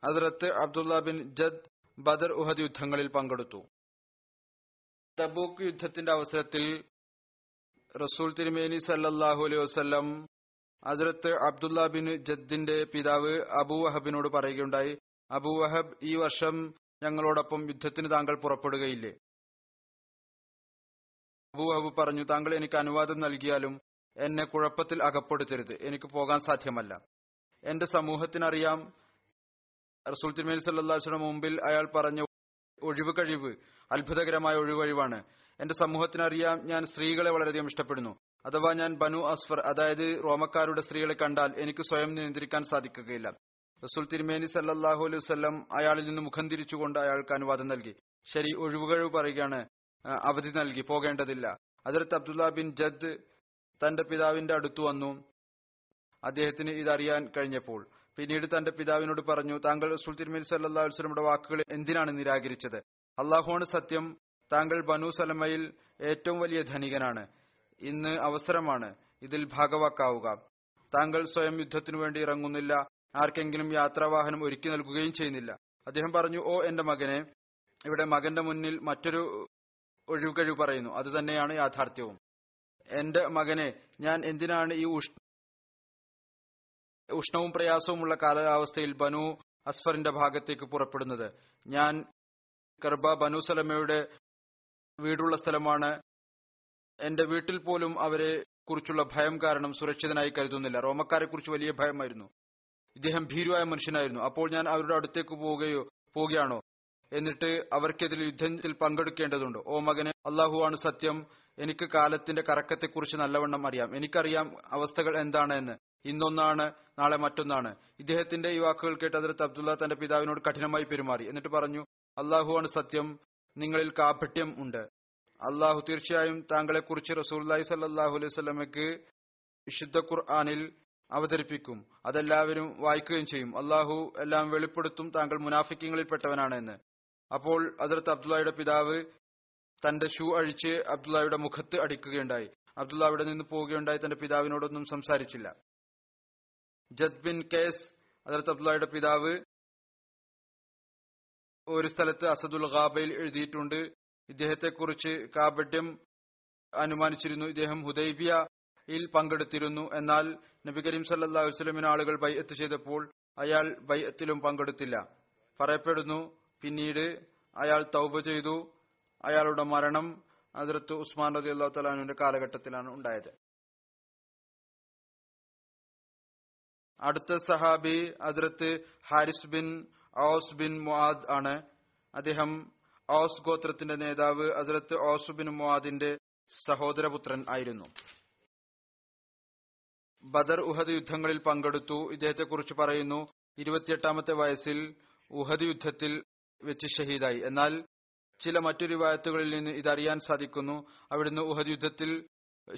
അതിർത്ത് Abdullah bin Jad Badr Uhud യുദ്ധങ്ങളിൽ പങ്കെടുത്തു. തബൂക്ക് യുദ്ധത്തിന്റെ അവസരത്തിൽ റസൂൽ തിരുമേനി സല്ലാഹു അലൈഹി വസ്ലം ഹസ്രത്ത് അബ്ദുല്ല ബിൻ ജദ്ദിന്റെ പിതാവ് അബൂ വഹബിനോട് പറയുകയുണ്ടായി അബൂ വഹബ് ഈ വർഷം ഞങ്ങളോടൊപ്പം യുദ്ധത്തിന് താങ്കൾ പുറപ്പെടുകയില്ലേ? അബൂ വഹബ് പറഞ്ഞു താങ്കൾ എനിക്ക് അനുവാദം നൽകിയാലും എന്നെ കുഴപ്പത്തിൽ അകപ്പെടുത്തരുത്. എനിക്ക് പോകാൻ സാധ്യമല്ല. എന്റെ സമൂഹത്തിനറിയാം. റസൂൽ തിരുമേനി സല്ലാസ്യുടെ മുമ്പിൽ അയാൾ പറഞ്ഞ ഒഴിവ് കഴിവ് അത്ഭുതകരമായ ഒഴിവഴിവാണ്. എന്റെ സമൂഹത്തിനറിയാം ഞാൻ സ്ത്രീകളെ വളരെയധികം ഇഷ്ടപ്പെടുന്നു. അഥവാ ഞാൻ ബനു അസ്ഫർ അതായത് റോമക്കാരുടെ സ്ത്രീകളെ കണ്ടാൽ എനിക്ക് സ്വയം നിയന്ത്രിക്കാൻ സാധിക്കുകയില്ല. റസൂൽ തിരുമേനി സല്ലാഹു അലൈഹി വസ്ലം അയാളിൽ നിന്ന് മുഖം തിരിച്ചുകൊണ്ട് അയാൾക്ക് അനുവാദം നൽകി. ശരി ഒഴിവുകഴിവ് പറയുകയാണ്. അവധി നൽകി പോകേണ്ടതില്ല. അതിർത്ത് അബ്ദുല്ല ബിൻ ജദ് തന്റെ പിതാവിന്റെ അടുത്തു വന്നു. അദ്ദേഹത്തിന് ഇതറിയാൻ കഴിഞ്ഞപ്പോൾ. പിന്നീട് തന്റെ പിതാവിനോട് പറഞ്ഞു താങ്കൾ റസൂൽ തിരുമേനി സല്ലാ വസ്ലമിയുടെ വാക്കുകൾ എന്തിനാണ് നിരാകരിച്ചത്? അള്ളാഹുവാണ് സത്യം. താങ്കൾ ബനു സലമയിൽ ഏറ്റവും വലിയ ധനികനാണ്. ഇന്ന് അവസരമാണ് ഇതിൽ ഭാഗവാക്കാവുക. താങ്കൾ സ്വയം യുദ്ധത്തിനു വേണ്ടി ഇറങ്ങുന്നില്ല. ആർക്കെങ്കിലും യാത്രാവാഹനം ഒരുക്കി നൽകുകയും ചെയ്യുന്നില്ല. അദ്ദേഹം പറഞ്ഞു ഓ എന്റെ മകനെ. ഇവിടെ മകന്റെ മുന്നിൽ മറ്റൊരു ഒഴിവുകഴിവ് പറയുന്നു. അത് തന്നെയാണ് യാഥാർത്ഥ്യവും. എന്റെ മകനെ ഞാൻ എന്തിനാണ് ഈ ഉഷ് ഉഷ്ണവും പ്രയാസവുമുള്ള കാലാവസ്ഥയിൽ ബനു അസ്ഫറിന്റെ ഭാഗത്തേക്ക് പുറപ്പെടുന്നത്? ഞാൻ കർബ ബനു സലമയുടെ വീടുള്ള സ്ഥലമാണ്. എന്റെ വീട്ടിൽ പോലും അവരെ കുറിച്ചുള്ള ഭയം കാരണം സുരക്ഷിതനായി കരുതുന്നില്ല. റോമക്കാരെ കുറിച്ച് വലിയ ഭയമായിരുന്നു. ഇദ്ദേഹം ഭീരുവായ മനുഷ്യനായിരുന്നു. അപ്പോൾ ഞാൻ അവരുടെ അടുത്തേക്ക് പോവുകയോ പോവുകയാണോ? എന്നിട്ട് അവർക്കെതിരെ യുദ്ധത്തിൽ പങ്കെടുക്കേണ്ടതുണ്ട്. ഓ മകനെ അള്ളാഹുവാണ് സത്യം. എനിക്ക് കാലത്തിന്റെ കറക്കത്തെക്കുറിച്ച് നല്ലവണ്ണം അറിയാം. എനിക്കറിയാം അവസ്ഥകൾ എന്താണ് എന്ന് ഇന്നൊന്നാണ് നാളെ മറ്റൊന്നാണ്. ഇദ്ദേഹത്തിന്റെ ഈ വാക്കുകൾ കേട്ട് അതിർത്ത് അബ്ദുള്ള തന്റെ പിതാവിനോട് കഠിനമായി പെരുമാറി. എന്നിട്ട് പറഞ്ഞു അള്ളാഹുവാണ് സത്യം നിങ്ങളിൽ കാപട്യം ഉണ്ട്. അള്ളാഹു തീർച്ചയായും താങ്കളെക്കുറിച്ച് റസൂല്ലായി സല്ലാഹു അലൈഹി സ്വലമയ്ക്ക് വിശുദ്ധ ഖുർആാനിൽ അവതരിപ്പിക്കും. അതെല്ലാവരും വായിക്കുകയും ചെയ്യും. അള്ളാഹു എല്ലാം വെളിപ്പെടുത്തും താങ്കൾ മുനാഫിക്കങ്ങളിൽപ്പെട്ടവനാണ് എന്ന് അപ്പോൾ അതിർത്ത് അബ്ദുള്ളയുടെ പിതാവ് തന്റെ ഷൂ അഴിച്ച് അബ്ദുള്ളയുടെ മുഖത്ത് അടിക്കുകയുണ്ടായി. അബ്ദുള്ള അവിടെ നിന്ന് പോവുകയുണ്ടായി. തന്റെ പിതാവിനോടൊന്നും സംസാരിച്ചില്ല. ജദ്ബിൻ കേസ് അതിർത്ത് അബ്ദുള്ളയുടെ പിതാവ് ഒരു സ്ഥലത്ത് അസദുൽ ഖാബയിൽ എഴുതിയിട്ടുണ്ട്. ഇദ്ദേഹത്തെക്കുറിച്ച് കാപഡ്യം അനുമാനിച്ചിരുന്നു. ഇദ്ദേഹം ഹുദൈബിയയിൽ പങ്കെടുത്തിരുന്നു. എന്നാൽ നബി കരീം സല്ലല്ലാഹു അലൈഹി വസല്ലമിന് ആളുകൾ ബൈഅത്ത് ചെയ്തപ്പോൾ അയാൾ ബൈഅത്തിലും പങ്കെടുത്തില്ല. പറയപ്പെടുന്നു പിന്നീട് അയാൾ തൗബ ചെയ്തു. അയാളുടെ മരണം അതിർത്ത് ഉസ്മാൻ റതി അള്ളാഹു തലാനുവിന്റെ കാലഘട്ടത്തിലാണ് ഉണ്ടായത്. അടുത്ത സഹാബി അതിർത്ത് Harith bin Aus bin Muadh ആണ്. അദ്ദേഹം ഔസ് ഗോത്രത്തിന്റെ നേതാവ് ഹസ്രത്ത് ഔസ് ബിൻ മുആദിന്റെ സഹോദരപുത്രൻ ആയിരുന്നു. ബദർ ഉഹദ് യുദ്ധങ്ങളിൽ പങ്കെടുത്തു. ഇദ്ദേഹത്തെക്കുറിച്ച് പറയുന്നു ഇരുപത്തിയെട്ടാമത്തെ വയസ്സിൽ ഉഹദ് യുദ്ധത്തിൽ വെച്ച് ഷഹീദായി. എന്നാൽ ചില മറ്റു റിവായത്തുകളിൽ നിന്ന് ഇതറിയാൻ സാധിക്കുന്നു. അവിടുന്ന് ഉഹദ് യുദ്ധത്തിൽ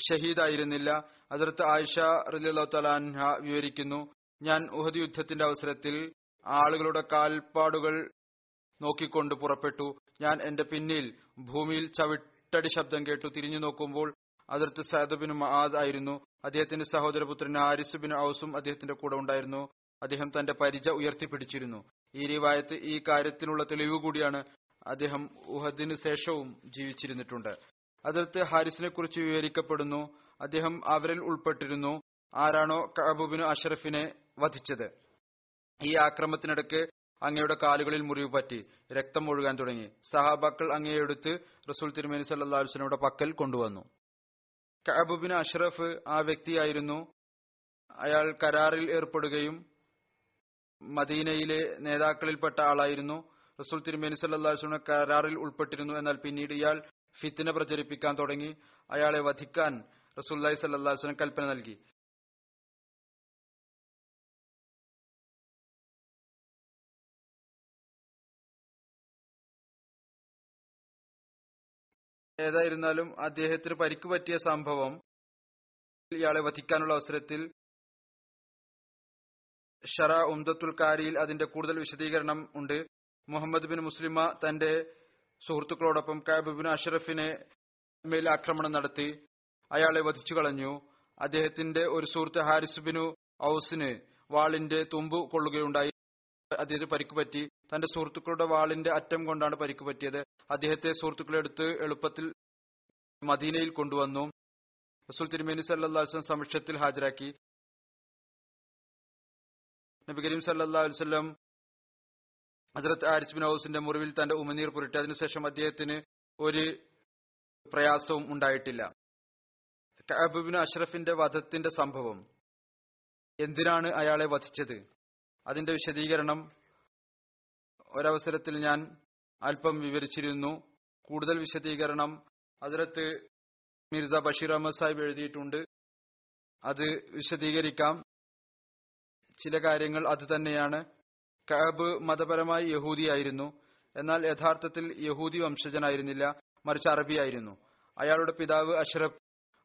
ഷഹീദായിരുന്നില്ല. അതിർത്ത് ആയിഷ തലാൻഹ വിവരിക്കുന്നു ഞാൻ ഉഹദ് യുദ്ധത്തിന്റെ അവസരത്തിൽ ആളുകളുടെ കാൽപ്പാടുകൾ നോക്കിക്കൊണ്ട് പുറപ്പെട്ടു. ഞാൻ എന്റെ പിന്നിൽ ഭൂമിയിൽ ചവിട്ടടി ശബ്ദം കേട്ടു. തിരിഞ്ഞു നോക്കുമ്പോൾ അതിർത്ത് സയദബിൻ മഹാദ് ആയിരുന്നു. അദ്ദേഹത്തിന്റെ സഹോദരപുത്രൻ ആരിസ് ബിൻ ഔസും അദ്ദേഹത്തിന്റെ കൂടെ ഉണ്ടായിരുന്നു. അദ്ദേഹം തന്റെ പരിച ഉയർത്തിപ്പിടിച്ചിരുന്നു. ഈ റിവായത്ത് ഈ കാര്യത്തിനുള്ള തെളിവ് കൂടിയാണ് അദ്ദേഹം ഉഹദിന് ശേഷവും ജീവിച്ചിരുന്നിട്ടുണ്ട്. അതിർത്ത് ഹാരിസിനെ കുറിച്ച് വിവരിക്കപ്പെടുന്നു. അദ്ദേഹം അവരിൽ ഉൾപ്പെട്ടിരുന്നു. ആരാണോ കബുബിന് അഷറഫിനെ വധിച്ചത്. ഈ ആക്രമത്തിനിടയ്ക്ക് അങ്ങയുടെ കാലുകളിൽ മുറിവ് പറ്റി രക്തം ഒഴുകാൻ തുടങ്ങി. സഹാബാക്കൾ അങ്ങയെ എടുത്ത് റസൂൽ തിരുമേനി സല്ലാ വസ്ലമിയുടെ പക്കൽ കൊണ്ടുവന്നു. കഅബുബിൻ അഷ്റഫ് ആ വ്യക്തിയായിരുന്നു. അയാൾ കരാറിൽ ഏർപ്പെടുകയും മദീനയിലെ നേതാക്കളിൽപ്പെട്ട ആളായിരുന്നു. റസൂൽ തിരുമേനി സല്ലാസ്ലിനെ കരാറിൽ ഉൾപ്പെട്ടിരുന്നു. എന്നാൽ പിന്നീട് ഇയാൾ ഫിത്തിനെ പ്രചരിപ്പിക്കാൻ തുടങ്ങി. അയാളെ വധിക്കാൻ റസൂല്ലായി സല്ലാസ്ലിന് കൽപ്പന നൽകി. ഏതായിരുന്നാലും അദ്ദേഹത്തിന് പരിക്ക് പറ്റിയ സംഭവം ഇയാളെ വധിക്കാനുള്ള അവസരത്തിൽ ഷറ ഉംദത്തുൽ കാരിയിൽ അതിന്റെ കൂടുതൽ വിശദീകരണം ഉണ്ട്. മുഹമ്മദ് ബിൻ മുസ്ലിമ തന്റെ സുഹൃത്തുക്കളോടൊപ്പം കാബ് ബിൻ അഷറഫിനെ മേൽ ആക്രമണം നടത്തി. അയാളെ വധിച്ചു കളഞ്ഞു. അദ്ദേഹത്തിന്റെ ഒരു സുഹൃത്ത് ഹാരിസ് ബിനു ഔസിന് വാളിന്റെ തുമ്പ് കൊള്ളുകയുണ്ടായി. അദ്ദേഹത്തിന് പരിക്ക് പറ്റി. തന്റെ സുഹൃത്തുക്കളുടെ വാളിന്റെ അറ്റം കൊണ്ടാണ് പരിക്ക് പറ്റിയത്. അദ്ദേഹത്തെ സുഹൃത്തുക്കളെടുത്ത് എളുപ്പത്തിൽ മദീനയിൽ കൊണ്ടുവന്നു. റസൂൽ തിരുമേനി സല്ലാസ്ലം സമക്ഷത്തിൽ ഹാജരാക്കി. നബി കരീം സല്ലാ വസ്ലം ഹസരത്ത് ആരിസ് ബിൻ ഹൌസിന്റെ മുറിവിൽ തന്റെ ഉമനീർ പുരട്ടി. അതിനുശേഷം അദ്ദേഹത്തിന് ഒരു പ്രയാസവും ഉണ്ടായിട്ടില്ല. കഅബുബിൻ അഷ്റഫിന്റെ വധത്തിന്റെ സംഭവം. എന്തിനാണ് അയാളെ വധിച്ചത്? അതിന്റെ വിശദീകരണം ഒരവസരത്തിൽ ഞാൻ അല്പം വിവരിച്ചിരുന്നു. കൂടുതൽ വിശദീകരണം ഹസരത്ത് മിർസ ബഷീർ അഹമ്മദ് സാഹിബ് എഴുതിയിട്ടുണ്ട്. അത് വിശദീകരിക്കാം. ചില കാര്യങ്ങൾ അത് തന്നെയാണ്. കഅബ് മതപരമായി യഹൂദിയായിരുന്നു എന്നാൽ യഥാർത്ഥത്തിൽ യഹൂദി വംശജനായിരുന്നില്ല മറിച്ച് അറബിയായിരുന്നു അയാളുടെ പിതാവ് അഷ്റഫ്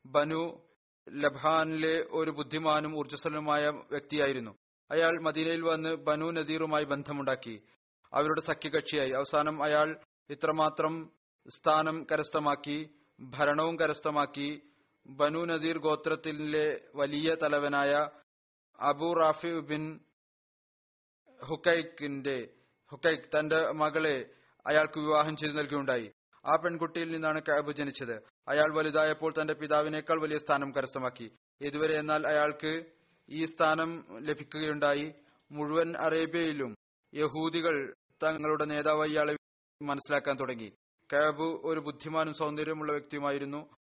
ബനു ലബാനിലെ ഒരു ബുദ്ധിമാനും ഊർജസ്വലനുമായ വ്യക്തിയായിരുന്നു. അയാൾ മദീനയിൽ വന്ന് ബനു നദീറുമായി ബന്ധമുണ്ടാക്കി. അവരുടെ സഖ്യകക്ഷിയായി. അവസാനം അയാൾ ഇത്രമാത്രം സ്ഥാനം കരസ്ഥമാക്കി ഭരണവും കരസ്ഥമാക്കി ബനു നദീർ ഗോത്രത്തിലെ വലിയ തലവനായ അബു റാഫി ബിൻ ഹുക്കൈക്കിന്റെ ഹുക്കൈക്ക് തന്റെ മകളെ അയാൾക്ക് വിവാഹം ചെയ്തു നൽകുകയുണ്ടായി. ആ പെൺകുട്ടിയിൽ നിന്നാണ് കഅബ് ജനിച്ചത്. അയാൾ വലുതായപ്പോൾ തന്റെ പിതാവിനേക്കാൾ വലിയ സ്ഥാനം കരസ്ഥമാക്കി. ഇതുവരെ എന്നാൽ അയാൾക്ക് ഈ സ്ഥാനം ലഭിക്കുകയുണ്ടായി. മുഴുവൻ അറേബ്യയിലും യഹൂദികൾ തങ്ങളുടെ നേതാവ് ഇയാളെ മനസ്സിലാക്കാൻ തുടങ്ങി. കഅബ് ഒരു ബുദ്ധിമാനും സൗന്ദര്യമുള്ള വ്യക്തിയുമായിരുന്നു.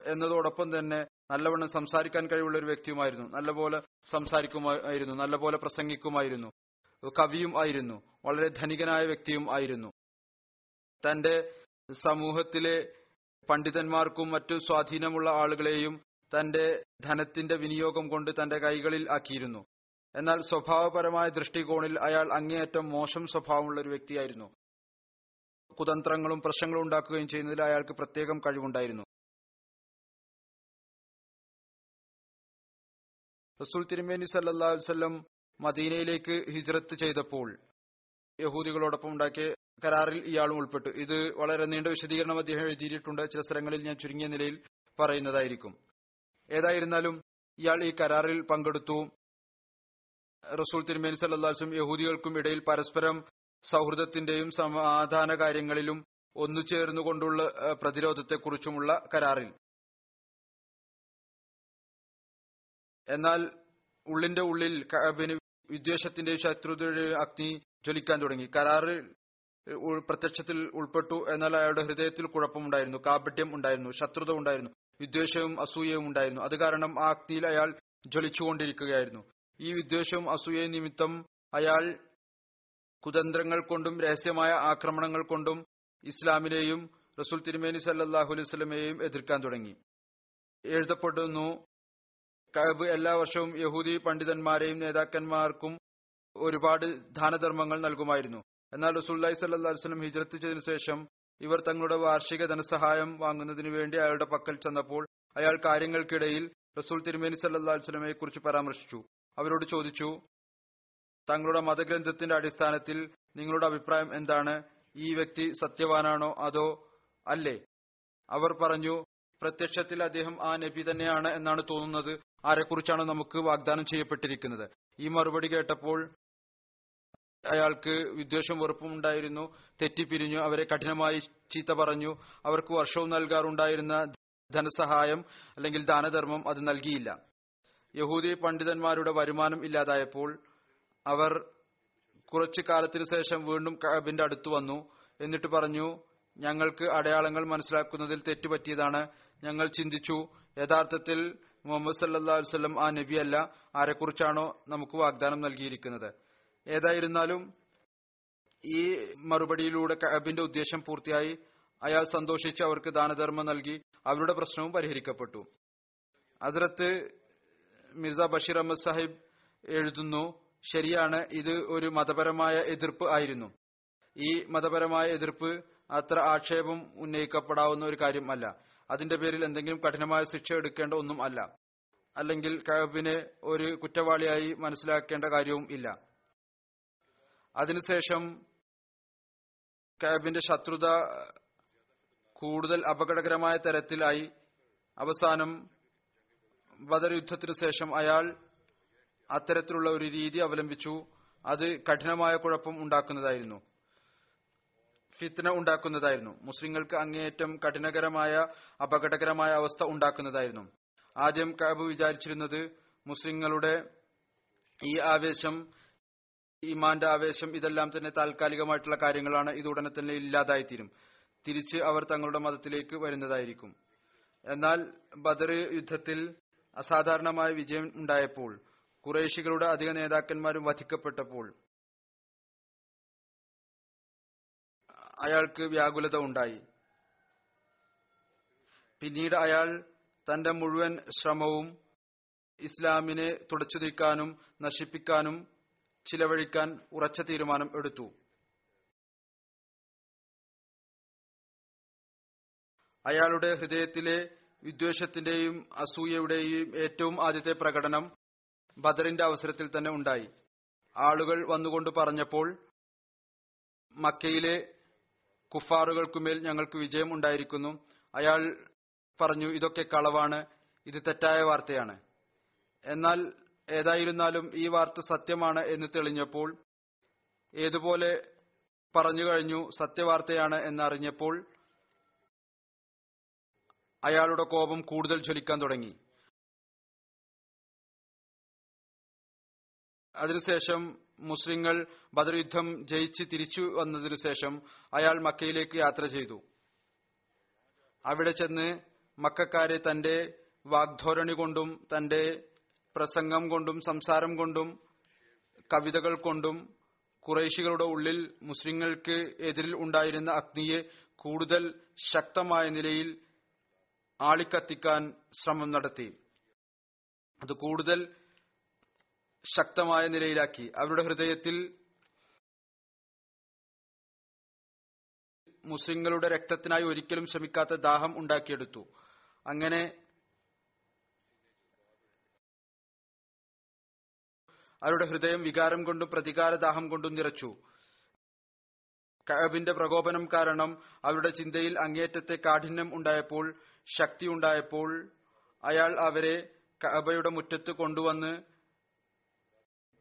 എന്നതോടൊപ്പം തന്നെ നല്ലവണ്ണം സംസാരിക്കാൻ കഴിവുള്ള ഒരു വ്യക്തിയുമായിരുന്നു. നല്ലപോലെ സംസാരിക്കുമായിരുന്നു. നല്ലപോലെ പ്രസംഗിക്കുമായിരുന്നു. കവിയും ആയിരുന്നു. വളരെ ധനികനായ വ്യക്തിയും ആയിരുന്നു. തന്റെ സമൂഹത്തിലെ പണ്ഡിതന്മാർക്കും മറ്റു സ്വാധീനമുള്ള ആളുകളെയും തന്റെ ധനത്തിന്റെ വിനിയോഗം കൊണ്ട് തന്റെ കൈകളിൽ ആക്കിയിരുന്നു. എന്നാൽ സ്വഭാവപരമായ ദൃഷ്ടികോണിൽ അയാൾ അങ്ങേയറ്റം മോശം സ്വഭാവമുള്ള ഒരു വ്യക്തിയായിരുന്നു. കുതന്ത്രങ്ങളും പ്രശ്നങ്ങളും ഉണ്ടാക്കുകയും ചെയ്യുന്നതിൽ അയാൾക്ക് പ്രത്യേകം കഴിവുണ്ടായിരുന്നു. റസൂൽ തിരുമേനി സല്ലാ വല്ലം മദീനയിലേക്ക് ഹിജ്രത്ത് ചെയ്തപ്പോൾ യഹൂദികളോടൊപ്പം ഉണ്ടാക്കിയ കരാറിൽ ഇയാളും ഉൾപ്പെട്ടു. ഇത് വളരെ നീണ്ട വിശദീകരണം അദ്ദേഹം എഴുതിയിട്ടുണ്ട്. ചില സ്ഥലങ്ങളിൽ ഞാൻ ചുരുങ്ങിയ നിലയിൽ പറയുന്നതായിരിക്കും. ഏതായിരുന്നാലും ഇയാൾ ഈ കരാറിൽ പങ്കെടുത്തു. റസൂൽ തിരുമേനി സല്ലാസും യഹൂദികൾക്കും ഇടയിൽ പരസ്പരം സൗഹൃദത്തിന്റെയും സമാധാന കാര്യങ്ങളിലും ഒന്നു ചേർന്നുകൊണ്ടുള്ള പ്രതിരോധത്തെക്കുറിച്ചുമുള്ള കരാറിൽ. എന്നാൽ ഉള്ളിന്റെ ഉള്ളിൽ കഅബിന് വിദ്വേഷത്തിന്റെയും ശത്രുതയുടെയും അഗ്നി ജ്വലിക്കാൻ തുടങ്ങി. കരാറിൽ പ്രത്യക്ഷത്തിൽ ഉൾപ്പെട്ടു എന്നാൽ അയാളുടെ ഹൃദയത്തിൽ കുഴപ്പമുണ്ടായിരുന്നു കാപട്യം ഉണ്ടായിരുന്നു ശത്രുത ഉണ്ടായിരുന്നു വിദ്വേഷവും അസൂയയും ഉണ്ടായിരുന്നു. അത് കാരണം ആ അഗ്നിയിൽ അയാൾ ജ്വലിച്ചുകൊണ്ടിരിക്കുകയായിരുന്നു. ഈ വിദ്വേഷവും അസൂയ നിമിത്തം അയാൾ കുതന്ത്രങ്ങൾ കൊണ്ടും രഹസ്യമായ ആക്രമണങ്ങൾ കൊണ്ടും ഇസ്ലാമിനെയും റസൂൽ തിരുമേനി സല്ലാഹു അലൈഹി സ്വലമയെയും എതിർക്കാൻ തുടങ്ങി. എഴുതപ്പെടുന്നു കഅബ് എല്ലാ വർഷവും യഹൂദി പണ്ഡിതന്മാരെയും നേതാക്കന്മാർക്കും ഒരുപാട് ദാനധർമ്മങ്ങൾ നൽകുമായിരുന്നു. എന്നാൽ റസൂല്ലി സല്ലാ വസ്ലം ഹിജ്രത്ത് ചെയ്തതിനു ശേഷം ഇവർ തങ്ങളുടെ വാർഷിക ധനസഹായം വാങ്ങുന്നതിനു വേണ്ടി അയാളുടെ പക്കൽ ചെന്നപ്പോൾ അയാൾ കാര്യങ്ങൾക്കിടയിൽ റസൂൽ തിരുമേനി സല്ലാ വസ്ലമയെ കുറിച്ച് പരാമർശിച്ചു. അവരോട് ചോദിച്ചു തങ്ങളുടെ മതഗ്രന്ഥത്തിന്റെ അടിസ്ഥാനത്തിൽ നിങ്ങളുടെ അഭിപ്രായം എന്താണ്? ഈ വ്യക്തി സത്യവാനാണോ അതോ അല്ലേ? അവർ പറഞ്ഞു പ്രത്യക്ഷത്തിൽ അദ്ദേഹം ആ നബി തന്നെയാണ് എന്നാണ് തോന്നുന്നത്. ആരെക്കുറിച്ചാണ് നമുക്ക് വാഗ്ദാനം ചെയ്യപ്പെട്ടിരിക്കുന്നത്? ഈ മറുപടി കേട്ടപ്പോൾ അയാൾക്ക് വിദ്വേഷം വെറുപ്പും ഉണ്ടായിരുന്നു. തെറ്റിപ്പിരിഞ്ഞു. അവരെ കഠിനമായി ചീത്ത പറഞ്ഞു. അവർക്ക് വർഷവും നൽകാറുണ്ടായിരുന്ന ധനസഹായം അല്ലെങ്കിൽ ദാനധർമ്മം അത് നൽകിയില്ല. യഹൂദി പണ്ഡിതന്മാരുടെ വരുമാനം ഇല്ലാതായപ്പോൾ അവർ കുറച്ചു കാലത്തിനു ശേഷം വീണ്ടും കഅബിന്റെ അടുത്തു വന്നു. എന്നിട്ട് പറഞ്ഞു ഞങ്ങൾക്ക് അടയാളങ്ങൾ മനസ്സിലാക്കുന്നതിൽ തെറ്റുപറ്റിയതാണ്. ഞങ്ങൾ ചിന്തിച്ചു യഥാർത്ഥത്തിൽ മുഹമ്മദ് സല്ലാ വല്ലം ആ നബിയല്ല. ആരെക്കുറിച്ചാണോ നമുക്ക് വാഗ്ദാനം നൽകിയിരിക്കുന്നത്? ഏതായിരുന്നാലും ഈ മറുപടിയിലൂടെ കഅബിന്റെ ഉദ്ദേശം പൂർത്തിയായി. അയാൾ സന്തോഷിച്ച് അവർക്ക് ദാനധർമ്മം നൽകി. അവരുടെ പ്രശ്നവും പരിഹരിക്കപ്പെട്ടു. ഹസ്രത്ത് മിർസ ബഷീർ അഹമ്മദ് സാഹിബ് എഴുതുന്നു ശരിയാണ് ഇത് ഒരു മതപരമായ എതിർപ്പ് ആയിരുന്നു. ഈ മതപരമായ എതിർപ്പ് അത്ര ആക്ഷേപം ഉന്നയിക്കപ്പെടാവുന്ന ഒരു കാര്യം അല്ല. അതിന്റെ പേരിൽ എന്തെങ്കിലും കഠിനമായ ശിക്ഷ എടുക്കേണ്ട ഒന്നും അല്ല. അല്ലെങ്കിൽ കഹബിനെ ഒരു കുറ്റവാളിയായി മനസ്സിലാക്കേണ്ട കാര്യവും ഇല്ല. അതിനുശേഷം കഹബിന്റെ ശത്രുത കൂടുതൽ അപകടകരമായ തരത്തിലായി അവസാനം ബദർ യുദ്ധത്തിനു ശേഷം അയാൾ അത്തരത്തിലുള്ള ഒരു രീതി അവലംബിച്ചു. അത് കഠിനമായ കുഴപ്പം ഉണ്ടാക്കുന്നതായിരുന്നു. ഫിത്ന ഉണ്ടാക്കുന്നതായിരുന്നു. മുസ്ലിങ്ങൾക്ക് അങ്ങേയറ്റം കഠിനകരമായ അപകടകരമായ അവസ്ഥ ഉണ്ടാക്കുന്നതായിരുന്നു. ആദ്യം കഅബ് വിചാരിച്ചിരുന്നത് മുസ്ലിങ്ങളുടെ ഈ ആവേശം ഇമാന്റെ ആവേശം ഇതെല്ലാം തന്നെ താൽക്കാലികമായിട്ടുള്ള കാര്യങ്ങളാണ്. ഇത് ഉടനെ തന്നെ ഇല്ലാതായിത്തീരും. തിരിച്ച് അവർ തങ്ങളുടെ മതത്തിലേക്ക് വരുന്നതായിരിക്കും. എന്നാൽ ബദർ യുദ്ധത്തിൽ അസാധാരണമായ വിജയം ഉണ്ടായപ്പോൾ കുറേശികളുടെ അധിക നേതാക്കന്മാരും വധിക്കപ്പെട്ടപ്പോൾ അയാൾക്ക് വ്യാകുലത ഉണ്ടായി. പിന്നീട് അയാൾ തന്റെ മുഴുവൻ ശ്രമവും ഇസ്ലാമിനെ തുടച്ചു നീക്കാനും നശിപ്പിക്കാനും ചിലവഴിക്കാൻ ഉറച്ച തീരുമാനം എടുത്തു. അയാളുടെ ഹൃദയത്തിലെ വിദ്വേഷത്തിന്റെയും അസൂയയുടെയും ഏറ്റവും ആദ്യത്തെ പ്രകടനം ബദറിന്റെ അവസരത്തിൽ തന്നെ ഉണ്ടായി. ആളുകൾ വന്നുകൊണ്ട് പറഞ്ഞപ്പോൾ മക്കയിലെ കുഫാറുകൾക്കുമേൽ ഞങ്ങൾക്ക് വിജയം ഉണ്ടായിരിക്കുന്നു. അയാൾ പറഞ്ഞു ഇതൊക്കെ കളവാണ് ഇത് തെറ്റായ വാർത്തയാണ്. എന്നാൽ ഏതായിരുന്നാലും ഈ വാർത്ത സത്യമാണ് എന്ന് തെളിഞ്ഞപ്പോൾ ഏതുപോലെ പറഞ്ഞു കഴിഞ്ഞു സത്യവാർത്തയാണ് എന്നറിഞ്ഞപ്പോൾ അയാളുടെ കോപം കൂടുതൽ ജ്വലിക്കാൻ തുടങ്ങി. അതിനുശേഷം മുസ്ലിങ്ങൾ ബദർ യുദ്ധം ജയിച്ച് തിരിച്ചു വന്നതിനു ശേഷം അയാൾ മക്കയിലേക്ക് യാത്ര ചെയ്തു. അവിടെ ചെന്ന് മക്കാരെ തന്റെ വാഗ്ധോരണി കൊണ്ടും തന്റെ പ്രസംഗം കൊണ്ടും സംസാരം കൊണ്ടും കവിതകൾ കൊണ്ടും കുറേശികളുടെ ഉള്ളിൽ മുസ്ലിങ്ങൾക്ക് എതിരിൽ ഉണ്ടായിരുന്ന അഗ്നിയെ കൂടുതൽ ശക്തമായ നിലയിൽ ആളിക്കത്തിക്കാൻ ശ്രമം നടത്തി. അത് കൂടുതൽ ശക്തമായ നിലയിലാക്കി. അവരുടെ ഹൃദയത്തിൽ മുസ്ലിങ്ങളുടെ രക്തത്തിനായി ഒരിക്കലും ശ്രമിക്കാത്ത ദാഹം ഉണ്ടാക്കിയെടുത്തു. അങ്ങനെ അവരുടെ ഹൃദയം വികാരം കൊണ്ടും പ്രതികാര ദാഹം കൊണ്ടും നിറച്ചു. കഅബിന്റെ പ്രകോപനം കാരണം അവരുടെ ചിന്തയിൽ അങ്ങേറ്റത്തെ കാഠിന്യം ഉണ്ടായപ്പോൾ ശക്തി ഉണ്ടായപ്പോൾ അയാൾ അവരെ കഅബയുടെ മുറ്റത്ത് കൊണ്ടുവന്ന്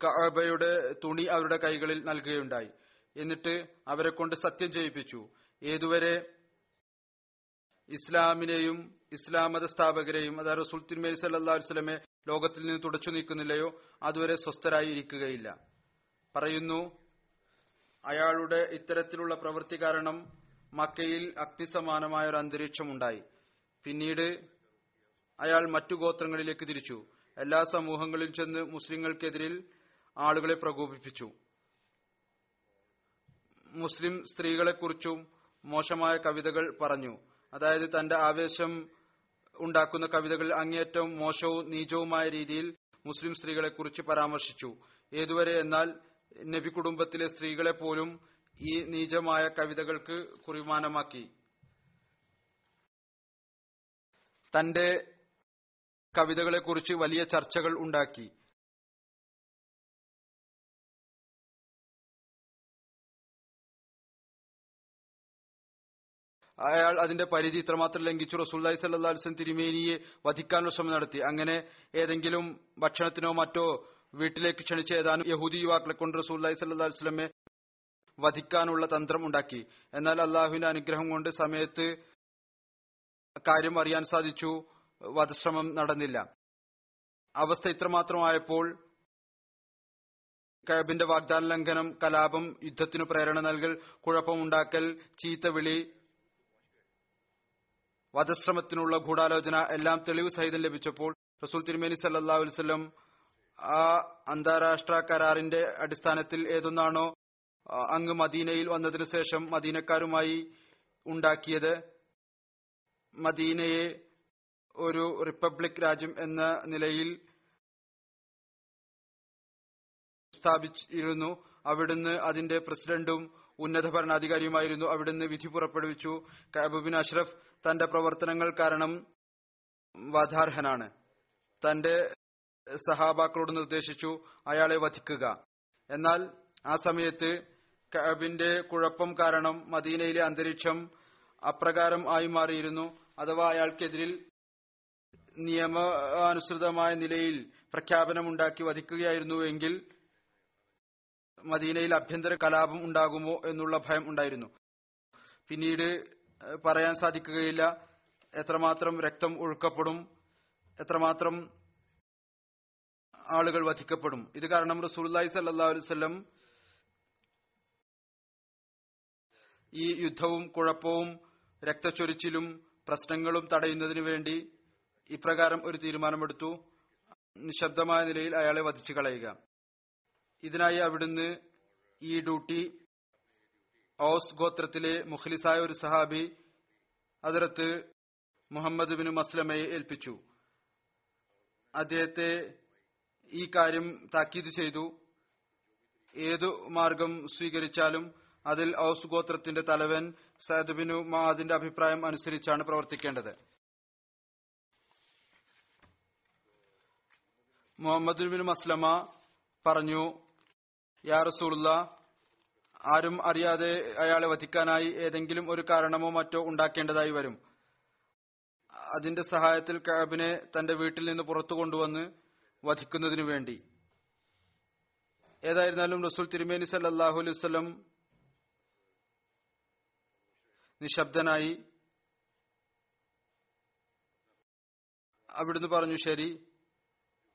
കഅബയുടെ തുണി അവരുടെ കൈകളിൽ നൽകുകയുണ്ടായി. എന്നിട്ട് അവരെ കൊണ്ട് സത്യം ചെയ്യിപ്പിച്ചു. ഏതുവരെ ഇസ്ലാമിനെയും ഇസ്ലാം മത സ്ഥാപകരെയും അതായത് റസൂൽ മെയ് സല്ലാ വസ്ലമെ ലോകത്തിൽ നിന്ന് തുടച്ചു നീക്കുന്നില്ലയോ അതുവരെ സ്വസ്ഥരായി ഇരിക്കുകയില്ല. പറയുന്നു അയാളുടെ ഇത്തരത്തിലുള്ള പ്രവൃത്തി കാരണം മക്കയിൽ അഗ്നിസമാനമായ ഒരു അന്തരീക്ഷം ഉണ്ടായി പിന്നീട് അയാൾ മറ്റു ഗോത്രങ്ങളിലേക്ക് തിരിച്ചു. എല്ലാ സമൂഹങ്ങളിൽ ചെന്ന് മുസ്ലിങ്ങൾക്കെതിരിൽ ആളുകളെ പ്രകോപിപ്പിച്ചു. മുസ്ലിം സ്ത്രീകളെക്കുറിച്ചും മോശമായ കവിതകൾ പറഞ്ഞു. അതായത് തന്റെ ആവേശം ഉണ്ടാക്കുന്ന കവിതകൾ അങ്ങേയറ്റം മോശവും നീചവുമായ രീതിയിൽ മുസ്ലിം സ്ത്രീകളെക്കുറിച്ച് പരാമർശിച്ചു. ഏതുവരെ എന്നാൽ നബി കുടുംബത്തിലെ സ്ത്രീകളെ പോലും ഈ നീചമായ കവിതകൾക്ക് കുറിമാനമാക്കി. തന്റെ കവിതകളെക്കുറിച്ച് വലിയ ചർച്ചകൾ ഉണ്ടാക്കി. അയാൾ അതിന്റെ പരിധി ഇത്രമാത്രം ലംഘിച്ചു. റസൂല്ലായി സല്ലാസ്ലം തിരുമേനിയെ വധിക്കാനുള്ള ശ്രമം നടത്തി. അങ്ങനെ ഏതെങ്കിലും ഭക്ഷണത്തിനോ മറ്റോ വീട്ടിലേക്ക് ക്ഷണിച്ച ഏതാനും യഹൂദി യുവാക്കളെ കൊണ്ട് റസൂല്ലായി സല്ലാ വസ്ലമെ വധിക്കാനുള്ള തന്ത്രം ഉണ്ടാക്കി. എന്നാൽ അള്ളാഹുവിന്റെ അനുഗ്രഹം കൊണ്ട് സമയത്ത് കാര്യം അറിയാൻ സാധിച്ചു. വധശ്രമം നടന്നില്ല. അവസ്ഥ ഇത്രമാത്രമായപ്പോൾ കയബിന്റെ വാഗ്ദാന ലംഘനം കലാപം യുദ്ധത്തിനു പ്രേരണ നൽകൽ കുഴപ്പമുണ്ടാക്കൽ ചീത്തവിളി വധശ്രമത്തിനുള്ള ഗൂഢാലോചന എല്ലാം തെളിവ് സഹിതം ലഭിച്ചപ്പോൾ റസൂൽ തിരുമേനി സല്ലാ വസ്ലം ആ അന്താരാഷ്ട്ര കരാറിന്റെ അടിസ്ഥാനത്തിൽ ഏതൊന്നാണോ അങ്ങ് മദീനയിൽ വന്നതിനു ശേഷം മദീനക്കാരുമായി ഉണ്ടാക്കിയത്. മദീനയെ ഒരു റിപ്പബ്ലിക് രാജ്യം എന്ന നിലയിൽ സ്ഥാപിച്ചിരുന്നു. അവിടുന്ന് അതിന്റെ പ്രസിഡന്റും ഉന്നത ഭരണാധികാരിയുമായിരുന്നു. അവിടുന്ന് വിധി പുറപ്പെടുവിച്ചു. കബുബിൻ അഷ്റഫ് തന്റെ പ്രവർത്തനങ്ങൾ കാരണം വധാർഹനാണ്. തന്റെ സഹാബാക്കളോട് നിർദ്ദേശിച്ചു അയാളെ വധിക്കുക. എന്നാൽ ആ സമയത്ത് കബിന്റെ കുഴപ്പം കാരണം മദീനയിലെ അന്തരീക്ഷം അപ്രകാരം ആയി മാറിയിരുന്നു. അഥവാ അയാൾക്കെതിരിൽ നിയമാനുസൃതമായ നിലയിൽ പ്രഖ്യാപനമുണ്ടാക്കി വധിക്കുകയായിരുന്നുവെങ്കിൽ മദീനയിൽ അഭ്യന്തര കലാപം ഉണ്ടാകുമോ എന്നുള്ള ഭയം ഉണ്ടായിരുന്നു. പിന്നീട് പറയാൻ സാധിക്കുകയില്ല. എത്രമാത്രം രക്തം ഒഴുക്കപ്പെടും എത്രമാത്രം ആളുകൾ വധിക്കപ്പെടും. ഇത് കാരണം റസൂല്ലായി സല്ലാ അലുസല്ലം ഈ യുദ്ധവും കുഴപ്പവും രക്തച്ചൊരിച്ചിലും പ്രശ്നങ്ങളും തടയുന്നതിനു വേണ്ടി ഇപ്രകാരം ഒരു തീരുമാനമെടുത്തു. നിശബ്ദമായ നിലയിൽ അയാളെ വധിച്ചു കളയുക. ഇതിനായി അവിടുന്ന് ഈ ഡ്യൂട്ടി ഔസ് ഗോത്രത്തിലെ മുഖ്ലിസായ ഒരു സഹാബി അതിർത്ത് മുഹമ്മദ് ബിൻ മസ്ലമയെ ഏൽപ്പിച്ചു. അദ്ദേഹത്തെ ഈ കാര്യം താക്കീത് ചെയ്തു. ഏതു മാർഗം സ്വീകരിച്ചാലും അതിൽ ഔസ് ഗോത്രത്തിന്റെ തലവൻ സയദ് ബിനു മാദിന്റെ അഭിപ്രായം അനുസരിച്ചാണ് പ്രവർത്തിക്കേണ്ടത്. മുഹമ്മദ് ബിൻ മസ്ലമ പറഞ്ഞു യാ റസൂലുള്ള ആരും അറിയാതെ അയാളെ വധിക്കാനായി ഏതെങ്കിലും ഒരു കാരണമോ മറ്റോ ഉണ്ടാക്കേണ്ടതായി വരും. അതിന്റെ സഹായത്തിൽ കാബിനെ തന്റെ വീട്ടിൽ നിന്ന് പുറത്തു കൊണ്ടുവന്ന് വധിക്കുന്നതിനു വേണ്ടി. ഏതായിരുന്നാലും റസൂൽ തിരുമേനി സല്ലാഹു അലൈഹി വസ്ലം നിശബ്ദനായി. അവിടുന്ന് പറഞ്ഞു ശരി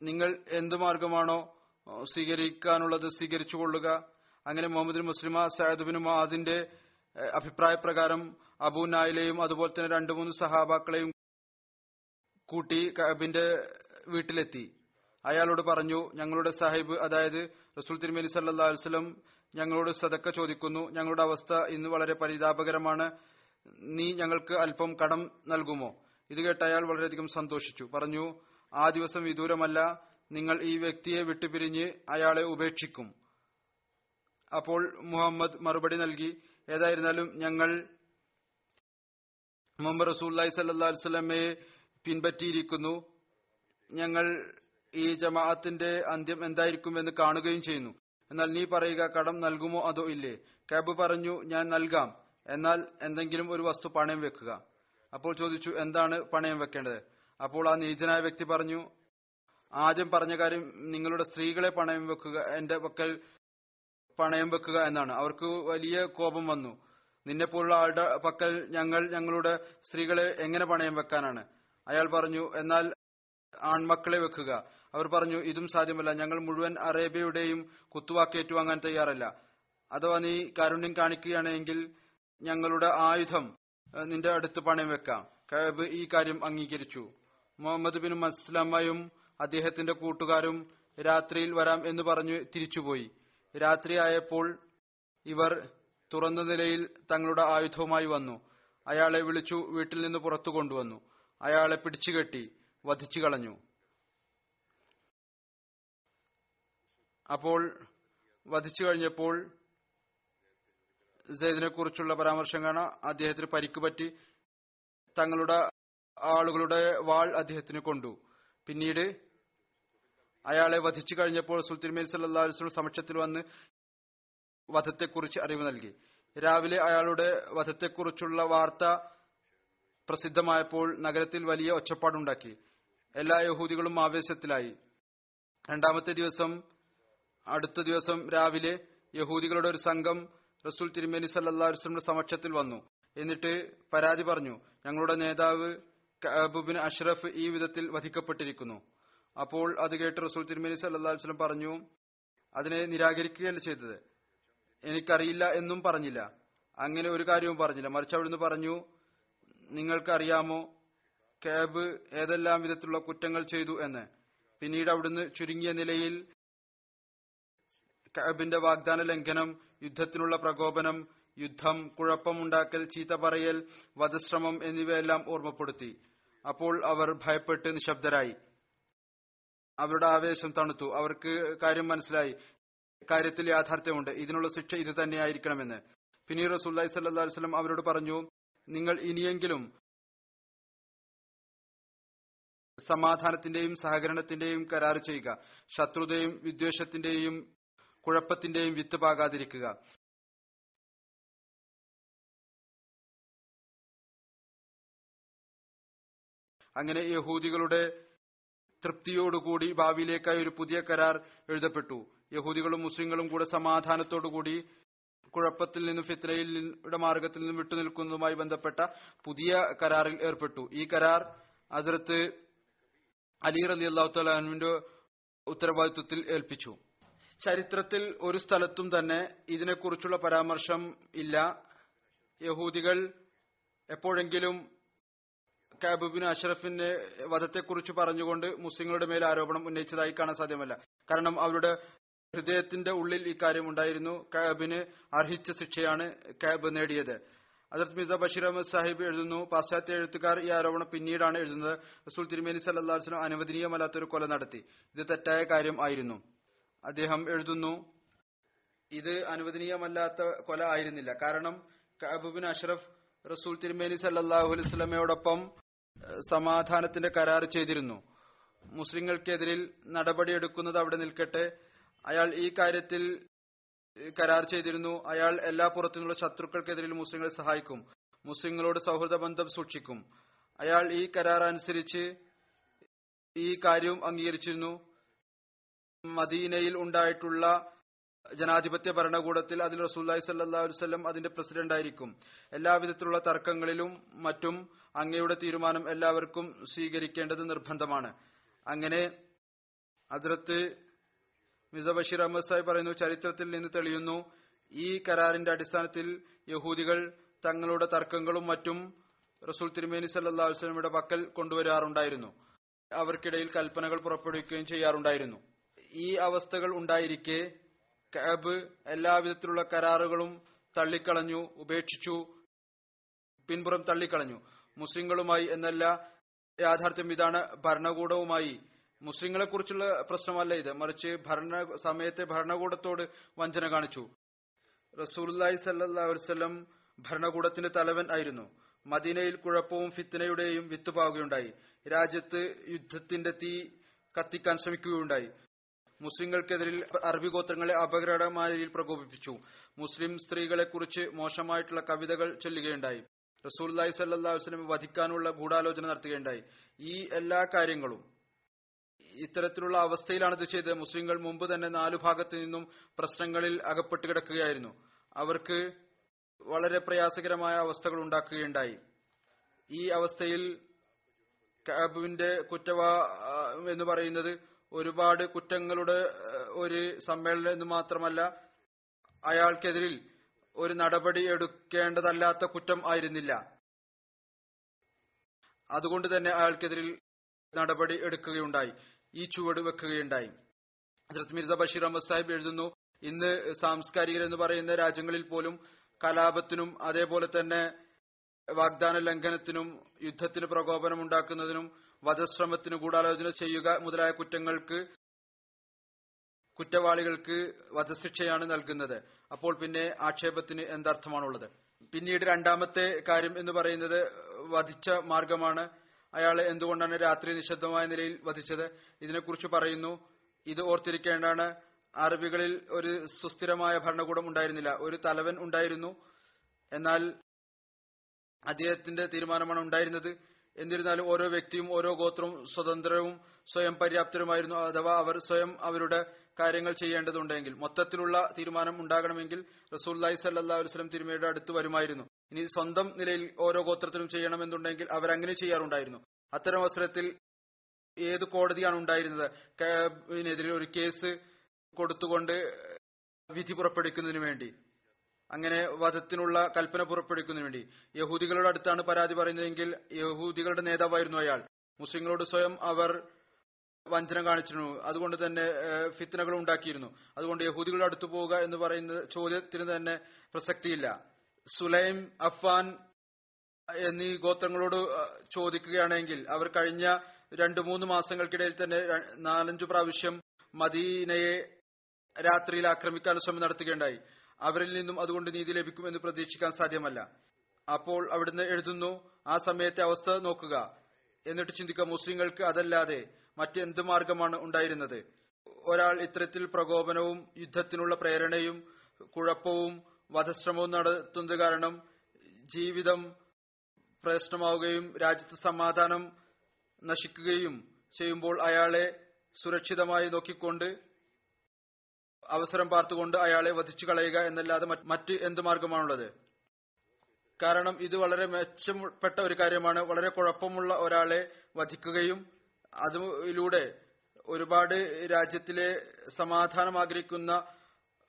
നിങ്ങൾ എന്തു മാർഗമാണോ സ്വീകരിക്കാനുള്ളത് സ്വീകരിച്ചു കൊള്ളുക അങ്ങനെ മുഹമ്മദ് മുസ്ലിമ സയദുബിനും അതിന്റെ അഭിപ്രായ പ്രകാരം അബു നായിലെയും അതുപോലെ തന്നെ രണ്ടു മൂന്ന് സഹാബാക്കളെയും കൂട്ടി കബിന്റെ വീട്ടിലെത്തി. അയാളോട് പറഞ്ഞു ഞങ്ങളുടെ സാഹിബ് അതായത് റസൂൽ തിരുമേനി സല്ലാ വസ്ലം ഞങ്ങളോട് സതക്ക ചോദിക്കുന്നു. ഞങ്ങളുടെ അവസ്ഥ ഇന്ന് വളരെ പരിതാപകരമാണ്. നീ ഞങ്ങൾക്ക് അല്പം കടം നൽകുമോ? ഇത് കേട്ട് അയാൾ വളരെയധികം സന്തോഷിച്ചു. പറഞ്ഞു ആ ദിവസം വിദൂരമല്ല. നിങ്ങൾ ഈ വ്യക്തിയെ വിട്ടുപിരിഞ്ഞ് അയാളെ ഉപേക്ഷിക്കും. അപ്പോൾ മുഹമ്മദ് മറുപടി നൽകി ഏതായിരുന്നാലും ഞങ്ങൾ മുഹമ്മദ് റസൂല്ലായി സല്ലാ പിൻപറ്റിയിരിക്കുന്നു. ഞങ്ങൾ ഈ ജമാഅത്തിന്റെ അന്ത്യം എന്തായിരിക്കും എന്ന് കാണുകയും ചെയ്യുന്നു. എന്നാൽ നീ പറയുക കടം നൽകുമോ അതോ ഇല്ലേ? കാബ് പറഞ്ഞു ഞാൻ നൽകാം. എന്നാൽ എന്തെങ്കിലും ഒരു വസ്തു പണയം വെക്കുക. അപ്പോൾ ചോദിച്ചു എന്താണ് പണയം വെക്കേണ്ടത്? അപ്പോൾ ആ നീചനായ വ്യക്തി പറഞ്ഞു ആദ്യം പറഞ്ഞ കാര്യം നിങ്ങളുടെ സ്ത്രീകളെ പണയം വെക്കുക എന്റെ പക്കൽ പണയം വെക്കുക എന്നാണ്. അവർക്ക് വലിയ കോപം വന്നു. നിന്നെ പോലുള്ള ആളുടെ പക്കൽ ഞങ്ങൾ ഞങ്ങളുടെ സ്ത്രീകളെ എങ്ങനെ പണയം വെക്കാനാണ്? അയാൾ പറഞ്ഞു എന്നാൽ ആൺമക്കളെ വെക്കുക. അവർ പറഞ്ഞു ഇതും സാധ്യമല്ല. ഞങ്ങൾ മുഴുവൻ അറേബ്യയുടെയും കുത്തുവാക്കേറ്റുവാങ്ങാൻ തയ്യാറല്ല. അഥവാ നീ കാരുണ്യം കാണിക്കുകയാണെങ്കിൽ ഞങ്ങളുടെ ആയുധം നിന്റെ അടുത്ത് പണയം വെക്കാം. കഅബ് ഈ കാര്യം അംഗീകരിച്ചു. മുഹമ്മദ് ബിൻ മസ്ലമയും അദ്ദേഹത്തിന്റെ കൂട്ടുകാരും രാത്രിയിൽ വരാം എന്ന് പറഞ്ഞു തിരിച്ചുപോയി. രാത്രിയായപ്പോൾ ഇവർ തുറന്ന നിലയിൽ തങ്ങളുടെ ആയുധവുമായി വന്നു. അയാളെ വിളിച്ചു വീട്ടിൽ നിന്ന് പുറത്തു കൊണ്ടുവന്നു. അയാളെ പിടിച്ചുകെട്ടി വധിച്ചു കളഞ്ഞു. അപ്പോൾ വധിച്ചു കഴിഞ്ഞപ്പോൾ സെയ്ദിനെ കുറിച്ചുള്ള പരാമർശം കാണാം അദ്ദേഹത്തിന് പരിക്ക് പറ്റി തങ്ങളുടെ ആളുകളുടെ വാൾ അദ്ദേഹത്തിന് കൊണ്ടു. പിന്നീട് അയാളെ വധിച്ചു കഴിഞ്ഞപ്പോൾ സുൽത്തിർമേൽ സല്ലാ വസ്ലം സമക്ഷത്തിൽ വന്ന് വധത്തെക്കുറിച്ച് അറിവ് നൽകി. രാവിലെ അയാളുടെ വധത്തെക്കുറിച്ചുള്ള വാർത്ത പ്രസിദ്ധമായപ്പോൾ നഗരത്തിൽ വലിയ ഒച്ചപ്പാടുണ്ടാക്കി. എല്ലാ യഹൂദികളും ആവേശത്തിലായി. രണ്ടാമത്തെ ദിവസം അടുത്ത ദിവസം രാവിലെ യഹൂദികളുടെ ഒരു സംഘം റസൂൽ തിരുമേനി സല്ലാ വസ്ലമിന്റെ സമക്ഷത്തിൽ വന്നു. എന്നിട്ട് പരാതി പറഞ്ഞു ഞങ്ങളുടെ നേതാവ് കബുബിൻ അഷ്റഫ് ഈ വിധത്തിൽ വധിക്കപ്പെട്ടിരിക്കുന്നു. അപ്പോൾ അത് കേട്ട് റസൂൽ തിരുമേനി സല്ലാ വസ്ലം പറഞ്ഞു അതിനെ നിരാകരിക്കുകയല്ല ചെയ്തത്. എനിക്കറിയില്ല എന്നും പറഞ്ഞില്ല. അങ്ങനെ ഒരു കാര്യവും പറഞ്ഞില്ല. മറിച്ച് അവിടുന്ന് പറഞ്ഞു നിങ്ങൾക്കറിയാമോ കാബ് ഏതെല്ലാം വിധത്തിലുള്ള കുറ്റങ്ങൾ ചെയ്തു എന്ന്. പിന്നീട് അവിടുന്ന് ചുരുങ്ങിയ നിലയിൽ കഅബിന്റെ വാഗ്ദാന ലംഘനം യുദ്ധത്തിനുള്ള പ്രകോപനം യുദ്ധം കുഴപ്പമുണ്ടാക്കൽ ചീത്ത പറയൽ വധശ്രമം എന്നിവയെല്ലാം ഓർമ്മപ്പെടുത്തി. അപ്പോൾ അവർ ഭയപ്പെട്ട് നിശബ്ദരായി. അവരുടെ ആവേശം തണുത്തു. അവർക്ക് കാര്യം മനസ്സിലായി. കാര്യത്തിൽ യാഥാർത്ഥ്യമുണ്ട്. ഇതിനുള്ള ശിക്ഷ ഇത് തന്നെയായിരിക്കണമെന്ന്. പിന്നീട് റസൂല്ലി സല്ലാ വസ്ലം അവരോട് പറഞ്ഞു നിങ്ങൾ ഇനിയെങ്കിലും സമാധാനത്തിന്റെയും സഹകരണത്തിന്റെയും കരാർ ചെയ്യുക. ശത്രുതയും വിദ്വേഷത്തിന്റെയും കുഴപ്പത്തിന്റെയും വിത്ത് പാകാതിരിക്കുക. അങ്ങനെ യഹൂദികളുടെ തൃപ്തിയോടുകൂടി ഭാവിയിലേക്കായി ഒരു പുതിയ കരാർ എഴുതപ്പെട്ടു. യഹൂദികളും മുസ്ലിങ്ങളും കൂടെ സമാധാനത്തോടുകൂടി കുഴപ്പത്തിൽ നിന്നും ഫിത്രയുടെ മാർഗത്തിൽ നിന്നും വിട്ടുനിൽക്കുന്നതുമായി ബന്ധപ്പെട്ട പുതിയ കരാറിൽ ഏർപ്പെട്ടു. ഈ കരാർ അതിർത്ത് അലി റലി അള്ളാഹു ഉത്തരവാദിത്വത്തിൽ ഏൽപ്പിച്ചു. ചരിത്രത്തിൽ ഒരു സ്ഥലത്തും തന്നെ ഇതിനെക്കുറിച്ചുള്ള പരാമർശം ഇല്ല. യഹൂദികൾ എപ്പോഴെങ്കിലും കാബുബിൻ അഷ്റഫിന്റെ വധത്തെക്കുറിച്ച് പറഞ്ഞുകൊണ്ട് മുസ്ലിങ്ങളുടെ മേൽ ആരോപണം ഉന്നയിച്ചതായി കാണാൻ സാധ്യമല്ല. കാരണം അവരുടെ ഹൃദയത്തിന്റെ ഉള്ളിൽ ഇക്കാര്യം ഉണ്ടായിരുന്നു. കാബിന് അർഹിച്ച ശിക്ഷയാണ് കാബ് നേടിയത്. അസർത് മിർസ ബഷീർ അഹമ്മദ് സാഹിബ് എഴുതുന്നു പാശ്ചാത്യ എഴുത്തുകാർ ഈ ആരോപണം പിന്നീടാണ് എഴുതുന്നത്. റസൂൽ തിരുമേനി സല്ലാസ്ലും അനുവദനീയമല്ലാത്തൊരു കൊല നടത്തി. ഇത് തെറ്റായ കാര്യം ആയിരുന്നു. അദ്ദേഹം എഴുതുന്നു ഇത് അനുവദനീയമല്ലാത്ത കൊല ആയിരുന്നില്ല. കാരണം കഅബുബിൻ അഷ്റഫ് റസൂൽ തിരുമേനി സല്ലാഹു അലൈഹി സ്വലമയോടൊപ്പം സമാധാനത്തിന്റെ കരാർ ചെയ്തിരുന്നു. മുസ്ലിങ്ങൾക്കെതിരിൽ നടപടിയെടുക്കുന്നത് അവിടെ നിൽക്കട്ടെ. അയാൾ ഈ കാര്യത്തിൽ കരാർ ചെയ്തിരുന്നു. അയാൾ എല്ലാ പുറത്തുനിന്നുള്ള ശത്രുക്കൾക്കെതിരിൽ മുസ്ലിങ്ങളെ സഹായിക്കും. മുസ്ലിങ്ങളോട് സൗഹൃദ ബന്ധം സൂക്ഷിക്കും. അയാൾ ഈ കരാർ അനുസരിച്ച് ഈ കാര്യവും അംഗീകരിച്ചിരുന്നു. മദീനയിൽ ഉണ്ടായിട്ടുള്ള ജനാധിപത്യ ഭരണകൂടത്തിൽ അതിൽ റസൂല്ലായി സല്ലാ വല്ലം അതിന്റെ പ്രസിഡന്റ് ആയിരിക്കും. എല്ലാവിധത്തിലുള്ള തർക്കങ്ങളിലും മറ്റും അങ്ങയുടെ തീരുമാനം എല്ലാവർക്കും സ്വീകരിക്കേണ്ടത് നിർബന്ധമാണ്. അങ്ങനെ അതിർത്ത് മിസ ബഷീർ അഹമ്മദ് സാഹിബ് പറയുന്നു ചരിത്രത്തിൽ നിന്ന് തെളിയുന്നു ഈ കരാറിന്റെ അടിസ്ഥാനത്തിൽ യഹൂദികൾ തങ്ങളുടെ തർക്കങ്ങളും മറ്റും റസൂൽ തിരുമേനി സല്ലാ വസ്ലമിയുടെ പക്കൽ കൊണ്ടുവരാറുണ്ടായിരുന്നു. അവർക്കിടയിൽ കൽപ്പനകൾ പുറപ്പെടുവിക്കുകയും ചെയ്യാറുണ്ടായിരുന്നു. ഈ അവസ്ഥകൾ ഉണ്ടായിരിക്കെ കഅബ് എല്ലാവിധത്തിലുള്ള കരാറുകളും തള്ളിക്കളഞ്ഞു ഉപേക്ഷിച്ചു പിൻപുറം തള്ളിക്കളഞ്ഞു. മുസ്ലിങ്ങളുമായി എന്നല്ല യാഥാർത്ഥ്യം ഇതാണ് ഭരണകൂടവുമായി. മുസ്ലിങ്ങളെ കുറിച്ചുള്ള പ്രശ്നമല്ല ഇത്. മറിച്ച് ഭരണ സമയത്തെ ഭരണകൂടത്തോട് വഞ്ചന കാണിച്ചു. റസൂലി സല്ലാസ്ലം ഭരണകൂടത്തിന്റെ തലവൻ ആയിരുന്നു. മദീനയിൽ കുഴപ്പവും ഫിത്തനയുടെയും വിത്തുപാകുകയുണ്ടായി. രാജ്യത്ത് യുദ്ധത്തിന്റെ തീ കത്തിക്കാൻ ശ്രമിക്കുകയുണ്ടായി. മുസ്ലിങ്ങൾക്കെതിരിൽ അറബി ഗോത്രങ്ങളെ അപകടമായ രീതിയിൽ പ്രകോപിപ്പിച്ചു. മുസ്ലിം സ്ത്രീകളെ കുറിച്ച് മോശമായിട്ടുള്ള കവിതകൾ ചൊല്ലുകയുണ്ടായി. റസൂല്ലായി സല്ലാ വസ്ലം വധിക്കാനുള്ള ഗൂഢാലോചന നടത്തുകയുണ്ടായി. ഈ എല്ലാ കാര്യങ്ങളും ഇത്തരത്തിലുള്ള അവസ്ഥയിലാണ് ഇത് ചെയ്തത്. മുസ്ലിങ്ങൾ മുമ്പ് തന്നെ നാലു ഭാഗത്തു നിന്നും പ്രശ്നങ്ങളിൽ അകപ്പെട്ട് കിടക്കുകയായിരുന്നു. അവർക്ക് വളരെ പ്രയാസകരമായ അവസ്ഥകൾ ഉണ്ടാക്കുകയുണ്ടായി. ഈ അവസ്ഥയിൽ കാബുവിന്റെ കുറ്റവാ എന്ന് പറയുന്നത് ഒരുപാട് കുറ്റങ്ങളുടെ ഒരു സമ്മേളനം എന്ന് മാത്രമല്ല അയാൾക്കെതിരിൽ ഒരു നടപടി എടുക്കേണ്ടതല്ലാത്ത കുറ്റം ആയിരുന്നില്ല. അതുകൊണ്ട് തന്നെ അയാൾക്കെതിരിൽ നടപടി എടുക്കുകയുണ്ടായി. ഈ ചുവട് വെക്കുകയുണ്ടായി. ഹസരത് മിർസ ബഷീർ അഹമ്മദ് സാഹിബ് എഴുതുന്നു ഇന്ന് സാംസ്കാരികർ എന്ന് പറയുന്ന രാജ്യങ്ങളിൽ പോലും കലാപത്തിനും അതേപോലെ തന്നെ വാഗ്ദാന ലംഘനത്തിനും യുദ്ധത്തിന് പ്രകോപനം ഉണ്ടാക്കുന്നതിനും വധശ്രമത്തിന് ഗൂഢാലോചന ചെയ്യുക മുതലായ കുറ്റങ്ങൾക്ക് കുറ്റവാളികൾക്ക് വധശിക്ഷയാണ് നൽകുന്നത്. അപ്പോൾ പിന്നെ ആക്ഷേപത്തിന് എന്തർത്ഥമാണുള്ളത്? പിന്നീട് രണ്ടാമത്തെ കാര്യം എന്ന് പറയുന്നത് വധിച്ച മാർഗമാണ്. അയാളെ എന്തുകൊണ്ടാണ് രാത്രി നിശബ്ദമായ നിലയിൽ വധിച്ചത്? ഇതിനെക്കുറിച്ച് പറയുന്നു ഇത് ഓർത്തിരിക്കേണ്ടാണ് അറബികളിൽ ഒരു സുസ്ഥിരമായ ഭരണകൂടം ഉണ്ടായിരുന്നില്ല. ഒരു തലവൻ ഉണ്ടായിരുന്നു. എന്നാൽ അദ്ദേഹത്തിന്റെ തീരുമാനമാണ് ഉണ്ടായിരുന്നത്. എന്നിരുന്നാലും ഓരോ വ്യക്തിയും ഓരോ ഗോത്രവും സ്വതന്ത്രവും സ്വയം പര്യാപ്തരുമായിരുന്നു. അഥവാ അവർ സ്വയം അവരുടെ കാര്യങ്ങൾ ചെയ്യേണ്ടതുണ്ടെങ്കിൽ മൊത്തത്തിലുള്ള തീരുമാനം ഉണ്ടാകണമെങ്കിൽ റസൂല്ലായി സല്ലാ വസ്ലം തിരുമയുടെ അടുത്ത് വരുമായിരുന്നു. ഇനി സ്വന്തം നിലയിൽ ഓരോ ഗോത്രത്തിനും ചെയ്യണമെന്നുണ്ടെങ്കിൽ അവരങ്ങനെ ചെയ്യാറുണ്ടായിരുന്നു. അത്തരം അവസരത്തിൽ ഏത് കോടതിയാണ് ഉണ്ടായിരുന്നത്? കാബിനെതിരെ ഒരു കേസ് കൊടുത്തുകൊണ്ട് വിധി പുറപ്പെടുക്കുന്നതിന് വേണ്ടി. അങ്ങനെ വധത്തിനുള്ള കൽപ്പന പുറപ്പെടുവിക്കുന്നതിന് വേണ്ടി. യഹൂദികളുടെ അടുത്താണ് പരാതി പറയുന്നതെങ്കിൽ യഹൂദികളുടെ നേതാവായിരുന്നു അയാൾ. മുസ്ലിങ്ങളോട് സ്വയം അവർ വഞ്ചന കാണിച്ചിരുന്നു. അതുകൊണ്ട് തന്നെ ഫിത്തനകൾ ഉണ്ടാക്കിയിരുന്നു. അതുകൊണ്ട് യഹൂദികളുടെ അടുത്ത് പോവുക എന്ന് പറയുന്ന ചോദ്യത്തിന് തന്നെ പ്രസക്തിയില്ല. സുലൈം അഫ്വാൻ എന്നീ ഗോത്രങ്ങളോട് ചോദിക്കുകയാണെങ്കിൽ അവർ കഴിഞ്ഞ രണ്ടു മൂന്ന് മാസങ്ങൾക്കിടയിൽ തന്നെ നാലഞ്ചു പ്രാവശ്യം മദീനയെ രാത്രിയിൽ ആക്രമിക്കാൻ ശ്രമം നടത്തുകയുണ്ടായി. അവരിൽ നിന്നും അതുകൊണ്ട് നീതി ലഭിക്കുമെന്ന് പ്രതീക്ഷിക്കാൻ സാധ്യമല്ല. അപ്പോൾ അവിടുന്ന് എഴുതുന്നു ആ സമയത്തെ അവസ്ഥ നോക്കുക. എന്നിട്ട് ചിന്തിക്കുക മുസ്ലിങ്ങൾക്ക് അതല്ലാതെ മറ്റെന്ത് മാർഗമാണ് ഉണ്ടായിരുന്നത്? ഒരാൾ ഇത്തരത്തിൽ പ്രകോപനവും യുദ്ധത്തിനുള്ള പ്രേരണയും കുഴപ്പവും വധശ്രമവും നടത്തുന്നത് കാരണം ജീവിതം പ്രശ്നമാവുകയും രാജ്യത്ത് സമാധാനം നശിക്കുകയും ചെയ്യുമ്പോൾ അയാളെ സുരക്ഷിതമായി നോക്കിക്കൊണ്ട് അവസരം പാർത്തുകൊണ്ട് അയാളെ വധിച്ചു കളയുക എന്നല്ലാതെ മറ്റ് എന്ത് മാർഗമാണുള്ളത്? കാരണം ഇത് വളരെ മെച്ചപ്പെട്ട ഒരു കാര്യമാണ്. വളരെ കുഴപ്പമുള്ള ഒരാളെ വധിക്കുകയും അതിലൂടെ ഒരുപാട് രാജ്യത്തിലെ സമാധാനം ആഗ്രഹിക്കുന്ന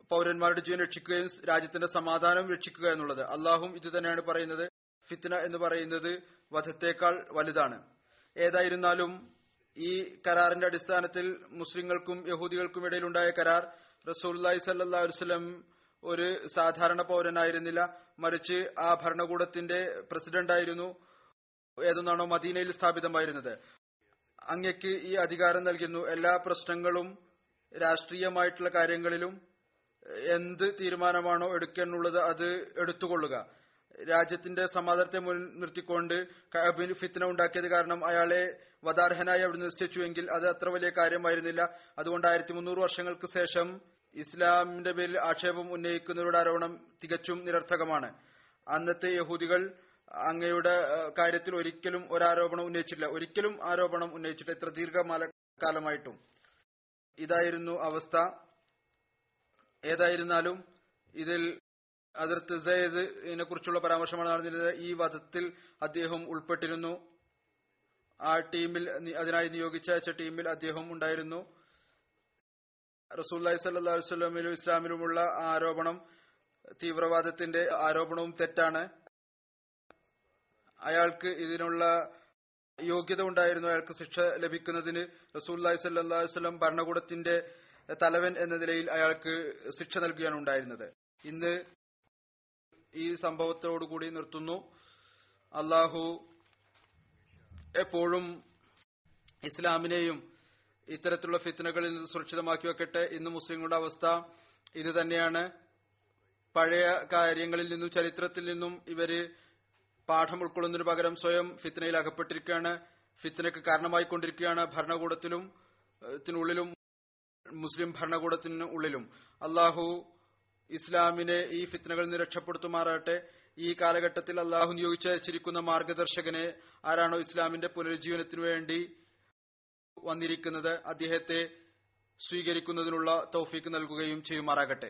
പൗരന്മാരുടെ ജീവൻ രക്ഷിക്കുകയും രാജ്യത്തിന്റെ സമാധാനം രക്ഷിക്കുക എന്നുള്ളത്. അള്ളാഹും ഇത് തന്നെയാണ് പറയുന്നത്. ഫിത്ന എന്ന് പറയുന്നത് വധത്തേക്കാൾ വലുതാണ്. ഏതായിരുന്നാലും ഈ കരാറിന്റെ അടിസ്ഥാനത്തിൽ മുസ്ലിങ്ങൾക്കും യഹൂദികൾക്കും ഇടയിലുണ്ടായ കരാർ റസൂല്ലായി സല്ലാ ഒരു സാധാരണ പൗരനായിരുന്നില്ല. മറിച്ച് ആ ഭരണകൂടത്തിന്റെ പ്രസിഡന്റ് ആയിരുന്നു. ഏതൊന്നാണോ മദീനയിൽ സ്ഥാപിതമായിരുന്നത്. അങ്ങയ്ക്ക് ഈ അധികാരം നൽകുന്നു. എല്ലാ പ്രശ്നങ്ങളും രാഷ്ട്രീയമായിട്ടുള്ള കാര്യങ്ങളിലും എന്ത് തീരുമാനമാണോ എടുക്കാനുള്ളത് അത് എടുത്തുകൊള്ളുക. രാജ്യത്തിന്റെ സമാധാനത്തെ മുൻനിർത്തിക്കൊണ്ട് ഫിത്ന ഉണ്ടാക്കിയത് കാരണം അയാളെ വധാർഹനായി അവിടെ നിശ്ചയിച്ചുവെങ്കിൽ അത് അത്ര വലിയ കാര്യമായിരുന്നില്ല. അതുകൊണ്ട് ആയിരത്തി മുന്നൂറ് വർഷങ്ങൾക്ക് ശേഷം ഇസ്ലാമിന്റെ പേരിൽ ആക്ഷേപം ഉന്നയിക്കുന്നവരുടെ ആരോപണം തികച്ചും നിരർത്ഥകമാണ്. അന്നത്തെ യഹൂദികൾ അങ്ങയുടെ കാര്യത്തിൽ ഒരിക്കലും ഒരാരോപണം ഉന്നയിച്ചിട്ടില്ല. ഒരിക്കലും ആരോപണം ഉന്നയിച്ചിട്ടില്ല. ഇത്ര ദീർഘമാല കാലമായിട്ടും. ഇതായിരുന്നു അവസ്ഥ. ഏതായിരുന്നാലും ഇതിൽ അതിർത്ത് സയ്യിദിനെ കുറിച്ചുള്ള പരാമർശമാണ് നടന്നിരുന്നത്. ഈ വധത്തിൽ അദ്ദേഹം ഉൾപ്പെട്ടിരുന്നു. ആ ടീമിൽ അതിനായി നിയോഗിച്ചയച്ച ടീമിൽ അദ്ദേഹം ഉണ്ടായിരുന്നു. റസൂല്ലായി സല്ലാ വസ്ലമിലും ഇസ്ലാമിലുമുള്ള ആരോപണം തീവ്രവാദത്തിന്റെ ആരോപണവും തെറ്റാണ്. അയാൾക്ക് ഇതിനുള്ള യോഗ്യത ഉണ്ടായിരുന്നു. അയാൾക്ക് ശിക്ഷ ലഭിക്കുന്നതിന് റസൂല്ലായി സല്ലാ വസ്ലം ഭരണകൂടത്തിന്റെ തലവൻ എന്ന നിലയിൽ അയാൾക്ക് ശിക്ഷ നൽകുകയാണ് ഉണ്ടായിരുന്നത്. ഇന്ന് ഈ സംഭവത്തോടുകൂടി നിർത്തുന്നു. അള്ളാഹു എപ്പോഴും ഇസ്ലാമിനെയും ഇത്തരത്തിലുള്ള ഫിത്തനകളിൽ നിന്ന് സുരക്ഷിതമാക്കി വെക്കട്ടെ ഇന്ന് മുസ്ലിങ്ങളുടെ അവസ്ഥ ഇത് തന്നെയാണ്. പഴയ കാര്യങ്ങളിൽ നിന്നും ചരിത്രത്തിൽ നിന്നും ഇവർ പാഠം ഉൾക്കൊള്ളുന്നതിന് പകരം സ്വയം ഫിത്തനയിൽ അകപ്പെട്ടിരിക്കുകയാണ്. ഫിത്തനക്ക് കാരണമായിക്കൊണ്ടിരിക്കുകയാണ് ഭരണകൂടത്തിലും ത്തിനുള്ളിലും മുസ്ലിം ഭരണകൂടത്തിനുള്ളിലും. അള്ളാഹു ഇസ്ലാമിനെ ഈ ഫിത്നകളിൽ നിന്ന് രക്ഷപ്പെടുത്തുമാറാട്ടെ ഈ കാലഘട്ടത്തിൽ അള്ളാഹു നിയോഗിച്ചിരിക്കുന്ന മാർഗദർശകനെ ആരാണോ ഇസ്ലാമിന്റെ പുനരുജ്ജീവനത്തിനു വേണ്ടി വന്നിരിക്കുന്നത് അദ്ദേഹത്തെ സ്വീകരിക്കുന്നതിനുള്ള തൗഫീക്ക് നൽകുകയും ചെയ്യുമാറാകട്ടെ.